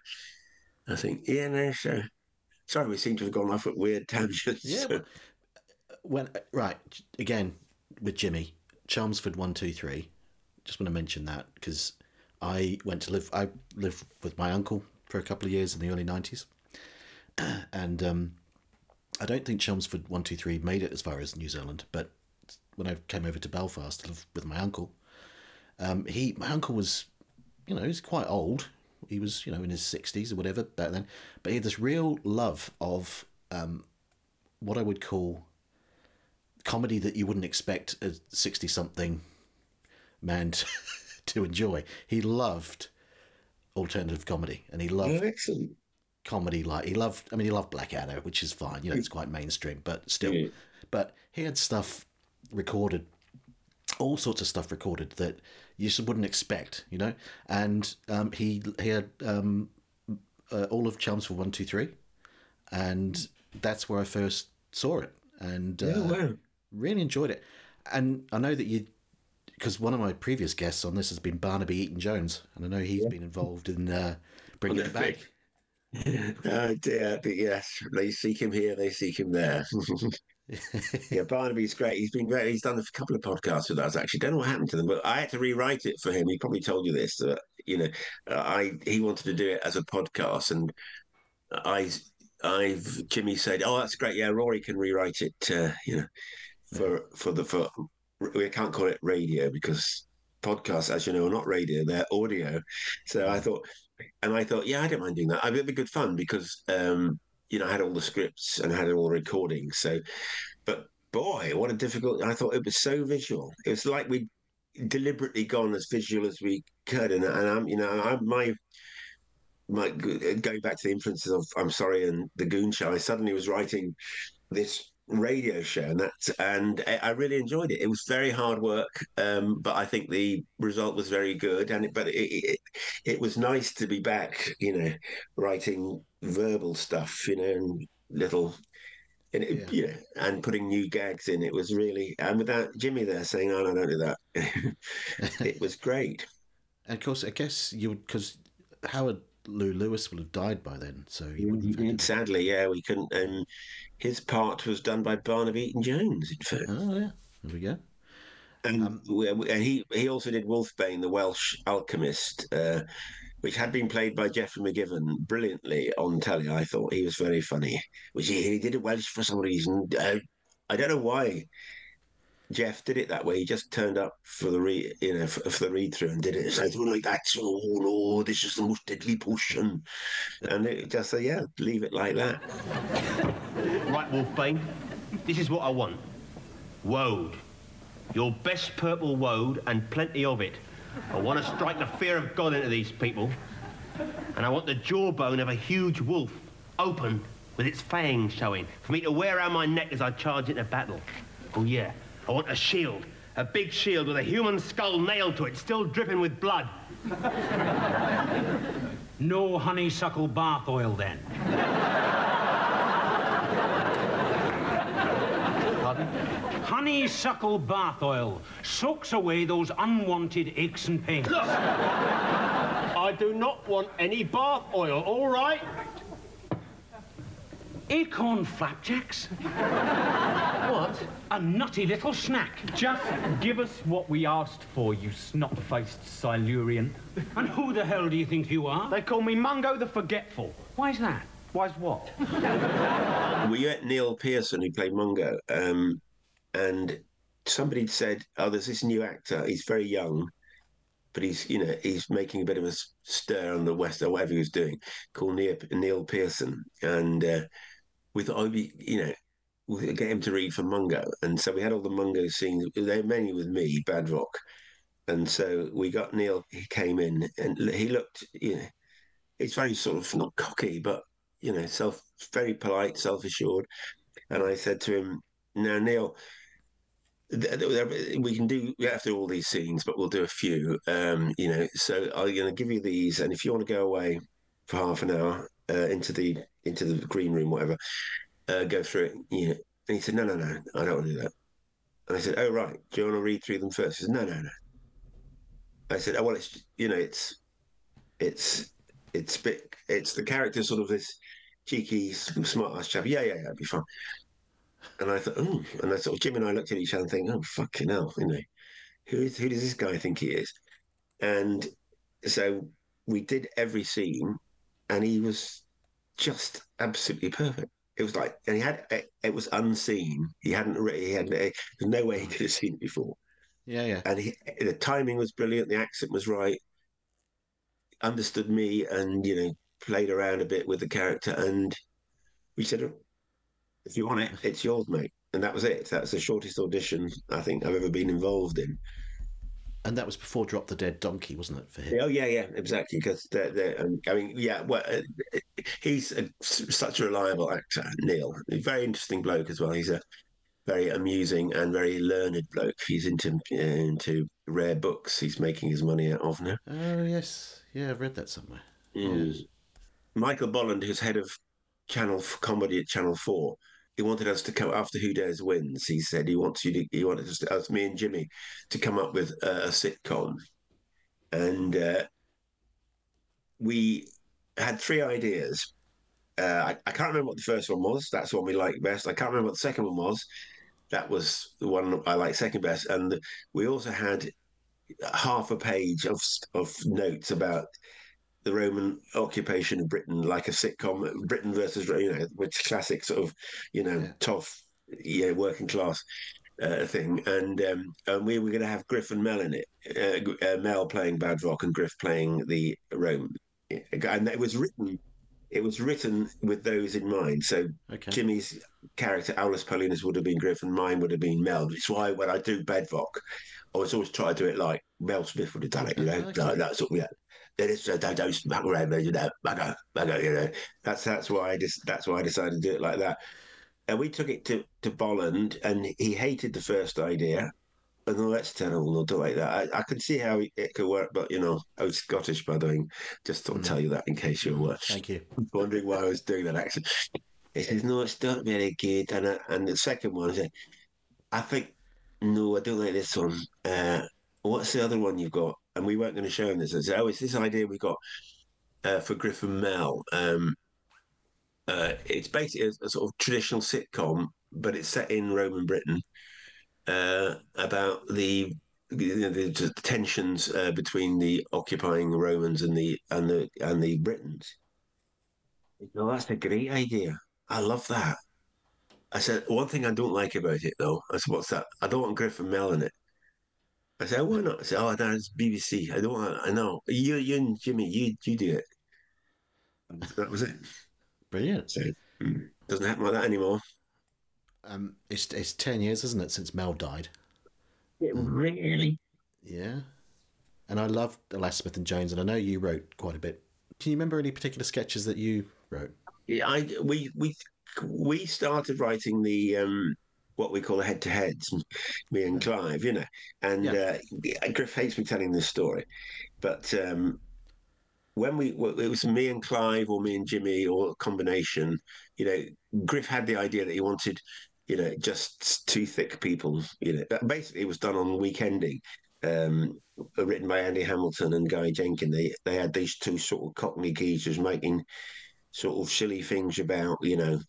I think, yeah, no. So sorry, we seem to have gone off at weird tangents. Yeah. Well, when right again with Jimmy Chelmsford one two three. Just want to mention that because I went to live. I lived with my uncle for a couple of years in the early nineties, and um, I don't think Chelmsford one two three made it as far as New Zealand. But when I came over to Belfast to live with my uncle, um, he my uncle was, you know, he's quite old. He was, you know, in his sixties or whatever back then. But he had this real love of um, what I would call comedy that you wouldn't expect a sixty-something man to, to enjoy. He loved alternative comedy, and he loved Oh, excellent. Comedy like he loved. I mean, he loved Blackadder, which is fine. You know, it's quite mainstream, but still. Yeah. But he had stuff recorded, all sorts of stuff recorded that you just wouldn't expect. You know, and um, he he had um, uh, all of Chelmsford one two three, and that's where I first saw it, and uh, Oh, wow. really enjoyed it. And I know that you, because one of my previous guests on this has been Barnaby Eaton Jones, and I know he's been involved in uh, bringing it back. Oh dear, but yes, they seek him here, they seek him there. yeah, Barnaby's great. He's been great. He's done a couple of podcasts with us. Actually, don't know what happened to them, but I had to rewrite it for him. He probably told you this. That you know, I he wanted to do it as a podcast, and I, I've Jimmy said, "Oh, that's great. Yeah, Rory can rewrite it. Uh, you know, for for the for we can't call it radio because podcasts, as you know, are not radio; they're audio. So I thought, and I thought, yeah, I don't mind doing that. It'd be good fun because um, you know I had all the scripts and had all the recordings. So, but boy, what a difficult! I thought it was so visual. It was like we deliberately gone as visual as we could, and, and I'm, you know, I'm my. My, going back to the influences of I'm sorry and the Goon Show, I suddenly was writing this radio show, and that's and I really enjoyed it. It was very hard work, um, but I think the result was very good. And it, but it, it it was nice to be back, you know, writing verbal stuff, you know, and little. And it, you know, and putting new gags in, it was really, and without Jimmy there saying, "Oh no, don't do that," it was great. And of course, I guess you would because Howard Lew Lewis will have died by then, so you wouldn't have had Sadly, yeah, we couldn't. Um, his part was done by Barnaby Eaton Jones, in fact. Oh yeah, there we go. And, and he he also did Wolfbane, the Welsh alchemist, uh, which had been played by Geoffrey McGivern brilliantly on telly. I thought he was very funny. Which he, he did it Welsh for some reason. Uh, I don't know why. Jeff did it that way. He just turned up for the re, you know, for, for the read through and did it. It's like, oh, like that. Oh this is the most deadly potion. And it just said, yeah, leave it like that. Right, Wolfbane, this is what I want. Woad. Your best purple woad and plenty of it. I want to strike the fear of God into these people. And I want the jawbone of a huge wolf, open, with its fangs showing, for me to wear around my neck as I charge into battle. Oh, yeah. I want a shield. A big shield with a human skull nailed to it, still dripping with blood. No honeysuckle bath oil then. Pardon? Honeysuckle bath oil soaks away those unwanted aches and pains. Look! I do not want any bath oil, all right? Acorn flapjacks? What? A nutty little snack. Just give us what we asked for, you snot-faced Silurian. And who the hell do you think you are? They call me Mungo the Forgetful. Why's that? Why's what? we met Neil Pearson who played Mungo, um, and somebody said, "Oh, there's this new actor. He's very young, but he's you know he's making a bit of a stir on the west or whatever he was doing, called Neil, Neil Pearson." And uh, thought, "Oh, you know." Get him to read for Mungo, and so we had all the Mungo scenes. They were mainly with me, Badvoc, and so we got Neil. He came in, and he looked, you know, he's very sort of not cocky, but you know, self very polite, self assured. And I said to him, "Now, Neil, we can do we have to do all these scenes, but we'll do a few. Um, you know, so I'm going to give you these, and if you want to go away for half an hour uh, into the into the green room, whatever, uh, go through it. You know." And he said, "No, no, no, I don't want to do that." And I said, "Oh, right. Do you want to read through them first? He said, "No, no, no." I said, "Oh, well, it's you know, it's it's it's bit it's the character sort of this cheeky, smart ass chap. Yeah, yeah, yeah, it'd be fine." And I thought, oh, and I sort of Jim and I looked at each other and think, "Oh, fucking hell, you know, who is who does this guy think he is?" And so we did every scene, and he was just absolutely perfect. It was like, and he had it, it was unseen. He hadn't really, he had eh, there's no way he could have seen it before. Yeah, yeah. And he, the timing was brilliant. The accent was right. Understood me, and you know, played around a bit with the character. And we said, oh, "If you want it, it's yours, mate." And that was it. That was the shortest audition I think I've ever been involved in. And that was before Drop the Dead Donkey, wasn't it, for him? Oh yeah, yeah, exactly. Because I mean, yeah, well, uh, he's a, such a reliable actor, Neil. Very interesting bloke as well. He's a very amusing and very learned bloke. He's into uh, into rare books. He's making his money out of now. Oh yes, yeah, I've read that somewhere. Mm. Michael Bolland, who's head of Channel Comedy at Channel Four, he wanted us to come after Who Dares Wins. He said he wants you to, he wanted us, to, us me and Jimmy, to come up with uh, a sitcom, and uh, we had three ideas. Uh, I, I can't remember what the first one was. That's the one we liked best. I can't remember what the second one was. That was the one I liked second best. And we also had half a page of of notes about the Roman occupation of Britain, like a sitcom, Britain versus you know, which classic sort of you know tough, you know, working class uh, thing. And um, and we were going to have Griff and Mel in it, uh, uh, Mel playing Badvoc and Griff playing the Rome, and it was written it was written with those in mind. So okay. Jimmy's character, Aulus Paulinus, would have been Griff, and mine would have been Mel. It's why when I do Badvoc, I was always trying to do it like Mel Smith would have done it, you know, like that sort of yeah. Then it's uh, don't, don't smack around, you know, bugger, bugger, you know. That's that's why I just that's why I decided to do it like that. And we took it to to Bolland, and he hated the first idea. And then let's terrible, not do like that. I, I can see how it could work, but you know, I was Scottish, by the way. Just thought I'd tell you that in case you were Thank you. I'm wondering why I was doing that accent. He says, "No, it's not very good." And I, and the second one, I said, "I think no, I don't like this one. Uh, what's the other one you've got?" And we weren't going to show him this. I said, "Oh, it's this idea we got uh, for Griffin Mel. Um, uh, it's basically a, a sort of traditional sitcom, but it's set in Roman Britain uh, about the you know, the, the tensions uh, between the occupying Romans and the and the and the Britons." No, that's a great idea. I love that. I said, one thing I don't like about it, though, I said, what's that? I don't want Griffin Mel in it. I said, why not? I said, oh, no, it's BBC. I don't want, I know. You, you and Jimmy, you, you do it. And that was it. Brilliant. So, mm, doesn't happen like that anymore. Um, it's it's ten years, isn't it, since Mel died? It really? Yeah. And I love Alas Smith and Jones, and I know you wrote quite a bit. Can you remember any particular sketches that you wrote? Yeah, I we we we started writing the um what we call a head to heads, me and Clive, you know. And uh, Griff hates me telling this story, but um, when we well, it was me and Clive or me and Jimmy or a combination, you know, Griff had the idea that he wanted, you know, just two thick people. You know, basically it was done on Week Ending. Um, written by Andy Hamilton and Guy Jenkin. They they had these two sort of Cockney geezers making sort of silly things about, you know,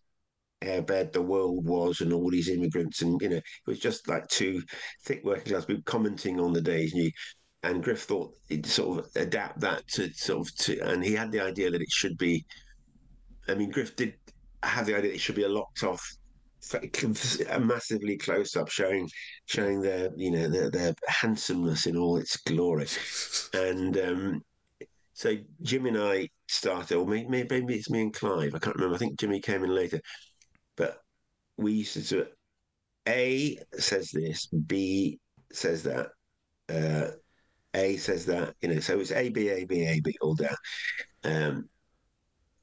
how bad the world was and all these immigrants and you know it was just like two thick working class people commenting on the days and you and Griff thought he'd sort of adapt that to sort of to and he had the idea that it should be I mean Griff did have the idea it should be a locked off a massively close up showing showing their you know their, their handsomeness in all its glory and um so Jim and I started, or maybe, maybe it's me and Clive. I can't remember. I think Jimmy came in later, we used to do it. A says this, B says that, uh, A says that. You know, so it's A B A B A B all down. Um,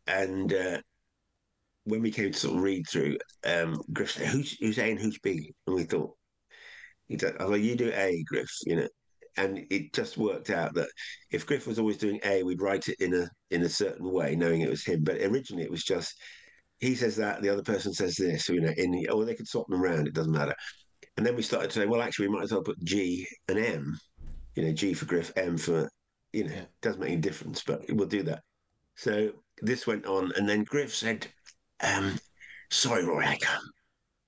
and uh, when we came to sort of read through, um, Griff said, "Who's who's A and who's B?" And we thought, he said, "Oh, well, you do A, Griff." You know, and it just worked out that if Griff was always doing A, we'd write it in a in a certain way, knowing it was him. But originally, it was just he says that, the other person says this. You know, in or they could swap them around. It doesn't matter. And then we started to say, well, actually, we might as well put G and M. You know, G for Griff, M for you know, doesn't make any difference, but we'll do that. So this went on, and then Griff said, um, "Sorry, Roy, I can't,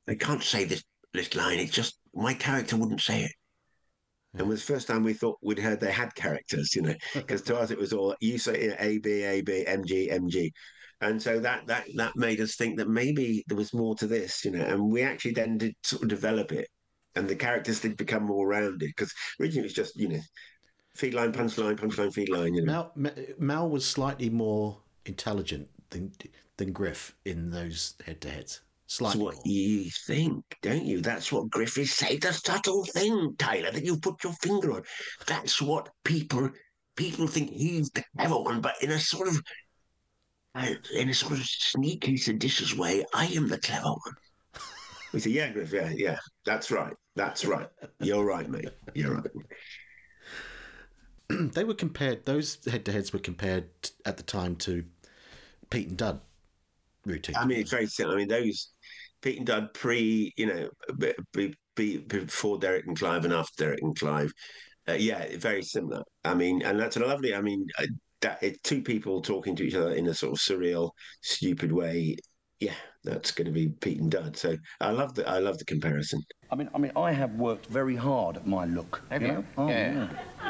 I can't say this this line. It's just my character wouldn't say it." And it was the first time we thought we'd heard they had characters, you know, because to us it was all you say you know, A B A B M G M G, and so that that that made us think that maybe there was more to this, you know, and we actually then did sort of develop it, and the characters did become more rounded because originally it was just you know, feed line, punchline, punchline, feed line, you know. Mal, Mal was slightly more intelligent than than Griff in those head to heads. Slightly That's what you think, don't you? That's what Griffiths say. The subtle thing, Taylor, that you put your finger on. That's what people people think he's the clever one, but in a sort of uh, in a sort of sneaky, seditious way, I am the clever one. We say, yeah, Griff, yeah, yeah, that's right, that's right. You're right, mate. You're right. they were compared; those head-to-heads were compared at the time to Pete and Dud routine. I mean, it's very simple. I mean, those Pete and Dud pre, you know, be, be, before Derek and Clive and after Derek and Clive. Uh, yeah, very similar. I mean, and that's a lovely. I mean, uh, that it's two people talking to each other in a sort of surreal, stupid way. Yeah, that's going to be Pete and Dud. So I love the I love the comparison. I mean, I mean, I have worked very hard at my look. Have you? you? Know? Oh, Yeah.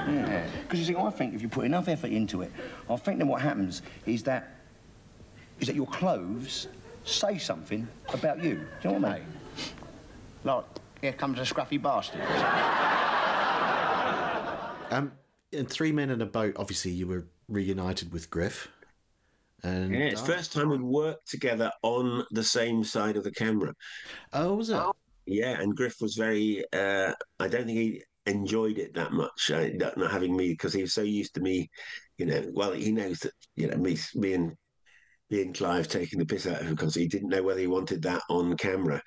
yeah. Because you see, I think if you put enough effort into it, I think then what happens is that is that your clothes say something about you. Do you know what I mean? Like, here comes a scruffy bastard. Um, in Three Men in a Boat, obviously you were reunited with Griff. And Yeah, it's Dara. first time we'd worked together on the same side of the camera. Oh, was it? Yeah, and Griff was very. Uh, I don't think he enjoyed it that much, uh, not not having me because he was so used to me. You know, well, he knows that you know me, me and me and Clive taking the piss out of him because he didn't know whether he wanted that on camera.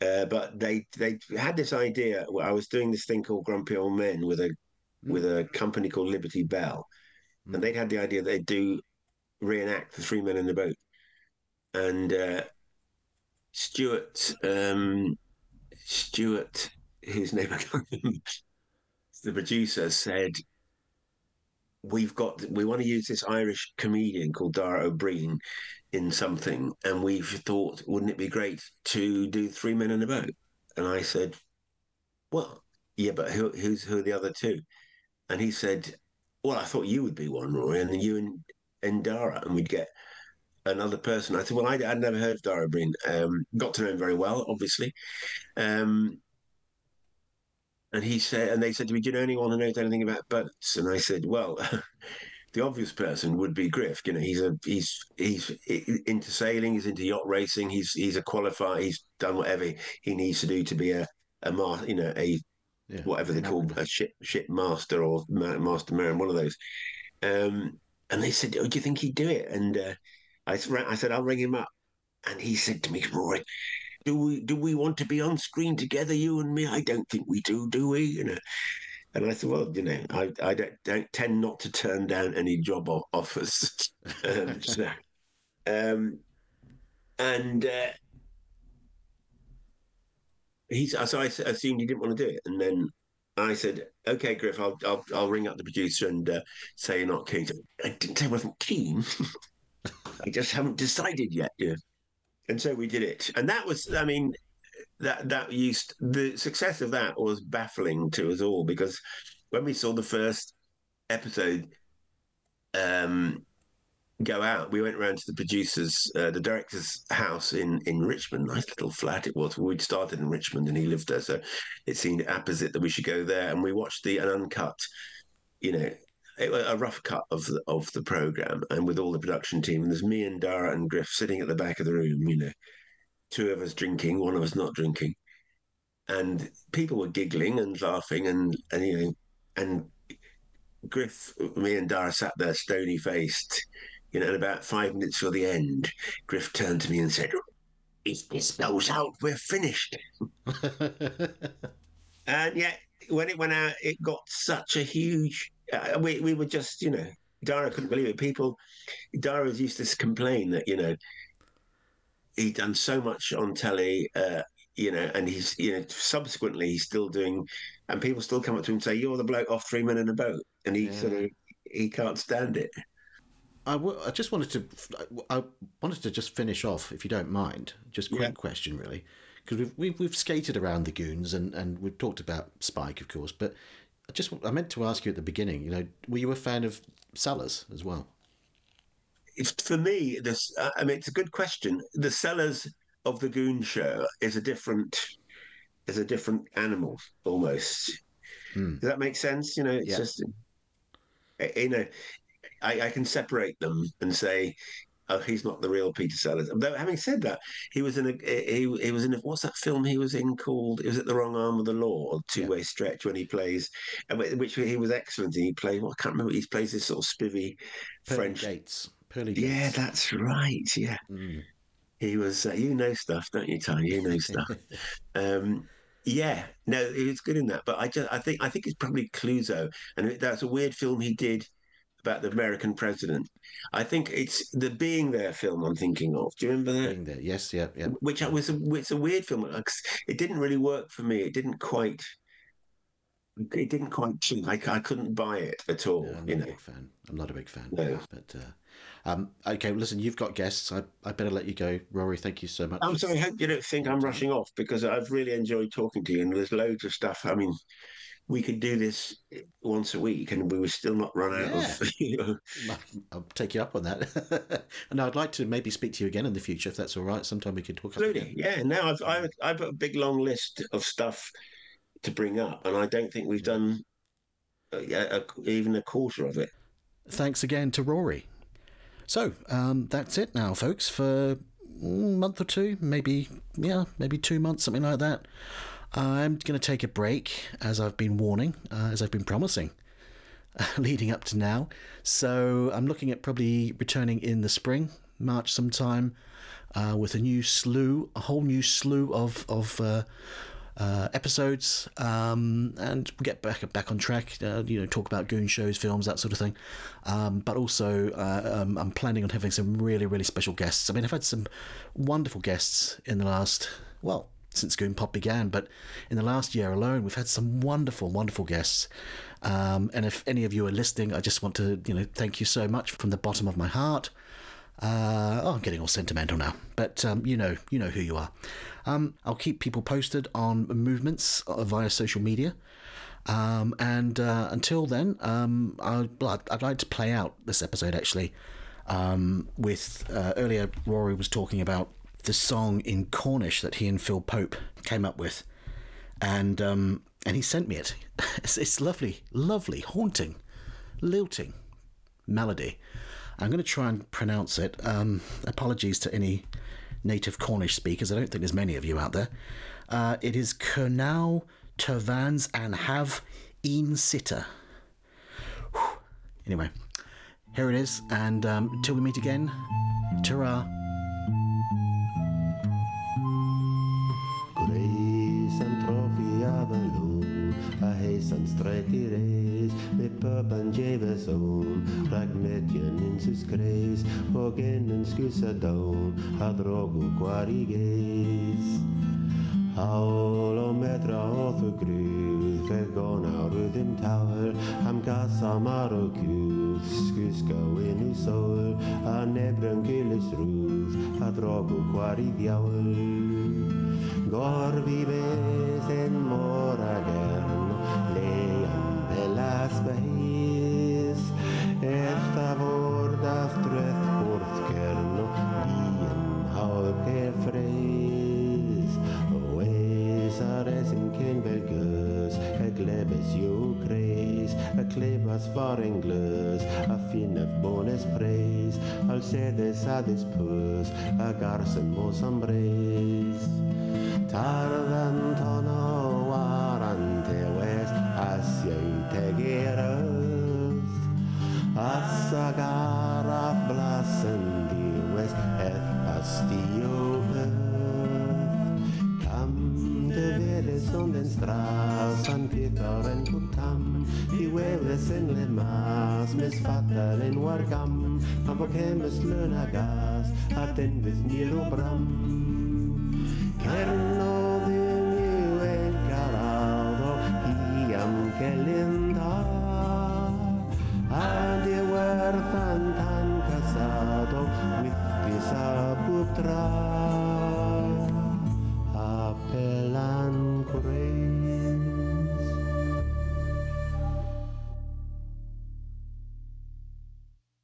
Uh, but they they had this idea. I was doing this thing called Grumpy Old Men with a with a company called Liberty Bell, and they'd had the idea that they'd do reenact the Three Men in the Boat, and uh, Stuart um, Stuart, whose name I can't remember, the producer said, "We've got we want to use this Irish comedian called Dara Ó Briain in something, and we've thought, wouldn't it be great to do Three Men in a Boat?" And I said, "Well, yeah, but who, who's who are the other two? And he said, "Well, I thought you would be one, Rory, and you and and Dara, and we'd get." Another person. I said, "Well, I, I'd never heard of Dara Breen. Um, got to know him very well, obviously, um, and he said, and they said to me, "Do you know anyone who knows anything about boats?" And I said, "Well, the obvious person would be Griff. You know, he's a he's he's into sailing, he's into yacht racing, he's he's a qualifier, he's done whatever he needs to do to be a a you know, a whatever they call a ship ship master or ma- master marine, one of those." Um, and they said, "Oh, do you think he'd do it?" And uh, I I said, "I'll ring him up." And he said to me, Rory, do we do we want to be on screen together, you and me? I don't think we do, do we? You know. And I said, well, you know, I I don't, don't tend not to turn down any job offers. um, so, um, and uh, he's so I assumed he didn't want to do it, and then I said, okay, Griff, I'll I'll, I'll ring up the producer and uh, say you're not keen. I didn't say I wasn't keen. I just haven't decided yet. Yeah. And so we did it, and that was, I mean, that that used the success of that was baffling to us all because when we saw the first episode um, go out, we went round to the producers, uh, the director's house in in Richmond. Nice little flat it was. We'd started in Richmond, and he lived there, so it seemed apposite that we should go there. And we watched the an uncut, you know, a rough cut of the, of the program, and with all the production team. And there's me and Dara and Griff sitting at the back of the room, you know, two of us drinking, one of us not drinking, and people were giggling and laughing, and and you know, and Griff, me and Dara sat there stony faced, you know, and about five minutes for the end, Griff turned to me and said, If this goes out, we're finished. and yet, when it went out, it got such a huge. Uh, we, we were just, you know, Dara couldn't believe it. People, Dara used to complain that, you know, he'd done so much on telly, uh, you know, and he's, you know, subsequently he's still doing, and people still come up to him and say, "You're the bloke off Three Men in a Boat," and he sort of he can't stand it. I, w- I just wanted to I wanted to just finish off, if you don't mind. Just quick question, really, because we've, we've we've skated around the goons and and we've talked about Spike, of course, but I just I meant to ask you at the beginning. You know, were you a fan of Sellers as well? It's for me. This, I mean, it's a good question. The sellers of the Goon Show is a different, is a different animal almost. Does that make sense? You know, it's Yeah. just, uh, you know, I, I can separate them and say, oh, he's not the real Peter Sellers. Though having said that, he was in a he, he was in a, what's that film he was in called? It was at the wrong arm of the law, two way stretch when he plays, which he was excellent. in. He played what I can't remember. He plays this sort of spivvy Pearly French. Gates. Pearly Yeah, that's right. Yeah, he was. Uh, you know stuff, don't you, Ty? You know stuff. um, yeah, no, he was good in that. But I just, I think, I think it's probably Clouseau, and that's a weird film he did about the American president. I think it's the Being There film I'm thinking of. Do you remember that? Being there, yes, yeah, yeah. Which I was, a, it's a weird film. It didn't really work for me. It didn't quite. It didn't quite. I, I couldn't buy it at all. I'm you not know. a big fan. I'm not a big fan. No. But uh, um, okay, well, listen, you've got guests. I, I better let you go, Rory. Thank you so much. I'm sorry. I hope you don't think I'm rushing off because I've really enjoyed talking to you, and there's loads of stuff. I mean, we could do this once a week, and we would still not run out of. You know, I'll take you up on that. and I'd like to maybe speak to you again in the future, if that's all right. Sometime we could talk. absolutely, yeah. Now I've, I've I've got a big long list of stuff to bring up, and I don't think we've done uh, a, a, even a quarter of it. Thanks again to Rory. So um, that's it now, folks, for a month or two, maybe, yeah, maybe two months, something like that. I'm going to take a break, as I've been warning, uh, as I've been promising, leading up to now. So I'm looking at probably returning in the spring, March sometime, uh, with a new slew, a whole new slew of of uh, uh, episodes, um, and get back back on track. Uh, you know, talk about goon shows, films, that sort of thing. Um, but also, uh, um, I'm planning on having some really really special guests. I mean, I've had some wonderful guests in the last well since Goon Pop began, but in the last year alone, we've had some wonderful wonderful guests. Um, and if any of you are listening, I just want to you know thank you so much from the bottom of my heart. Uh, oh, I'm getting all sentimental now, but um, you know, you know who you are. Um, I'll keep people posted on movements uh, via social media. Um, and uh, until then, um, I'd, I'd like to play out this episode actually. Um, with uh, earlier, Rory was talking about the song in Cornish that he and Phil Pope came up with, and um, and he sent me it. It's, it's lovely, lovely, haunting, lilting melody. I'm going to try and pronounce it. Um, apologies to any native Cornish speakers. I don't think there's many of you out there. Uh, it is Kernau Tervans and Have een Sitter. Whew. Anyway, here it is, and um, until we meet again, ta a hasten straight race, the pub and Javis own, Ragmedian in sus grace, Hogan and Scusa down, a drogo quarry gaze. Hála metra fer gón á rúðum táur, am gasa mar og guð, skuska inn í sól, að nefnum gillis rúð, að drogu hvar í þjáur. Gorvi ves en moragen, oesares in kinvergus, a glebes jo kreis, a klebas farenglus, a fin of bonus praise, al sedes adis pus, a garsen mos ambres. Tardan tono asiai tegerus Asagara blassen di west eth astio Kam de veles on den strasan pitaren putam Di weles en le mas mes fatal en wargam Am vokemes löna gas aten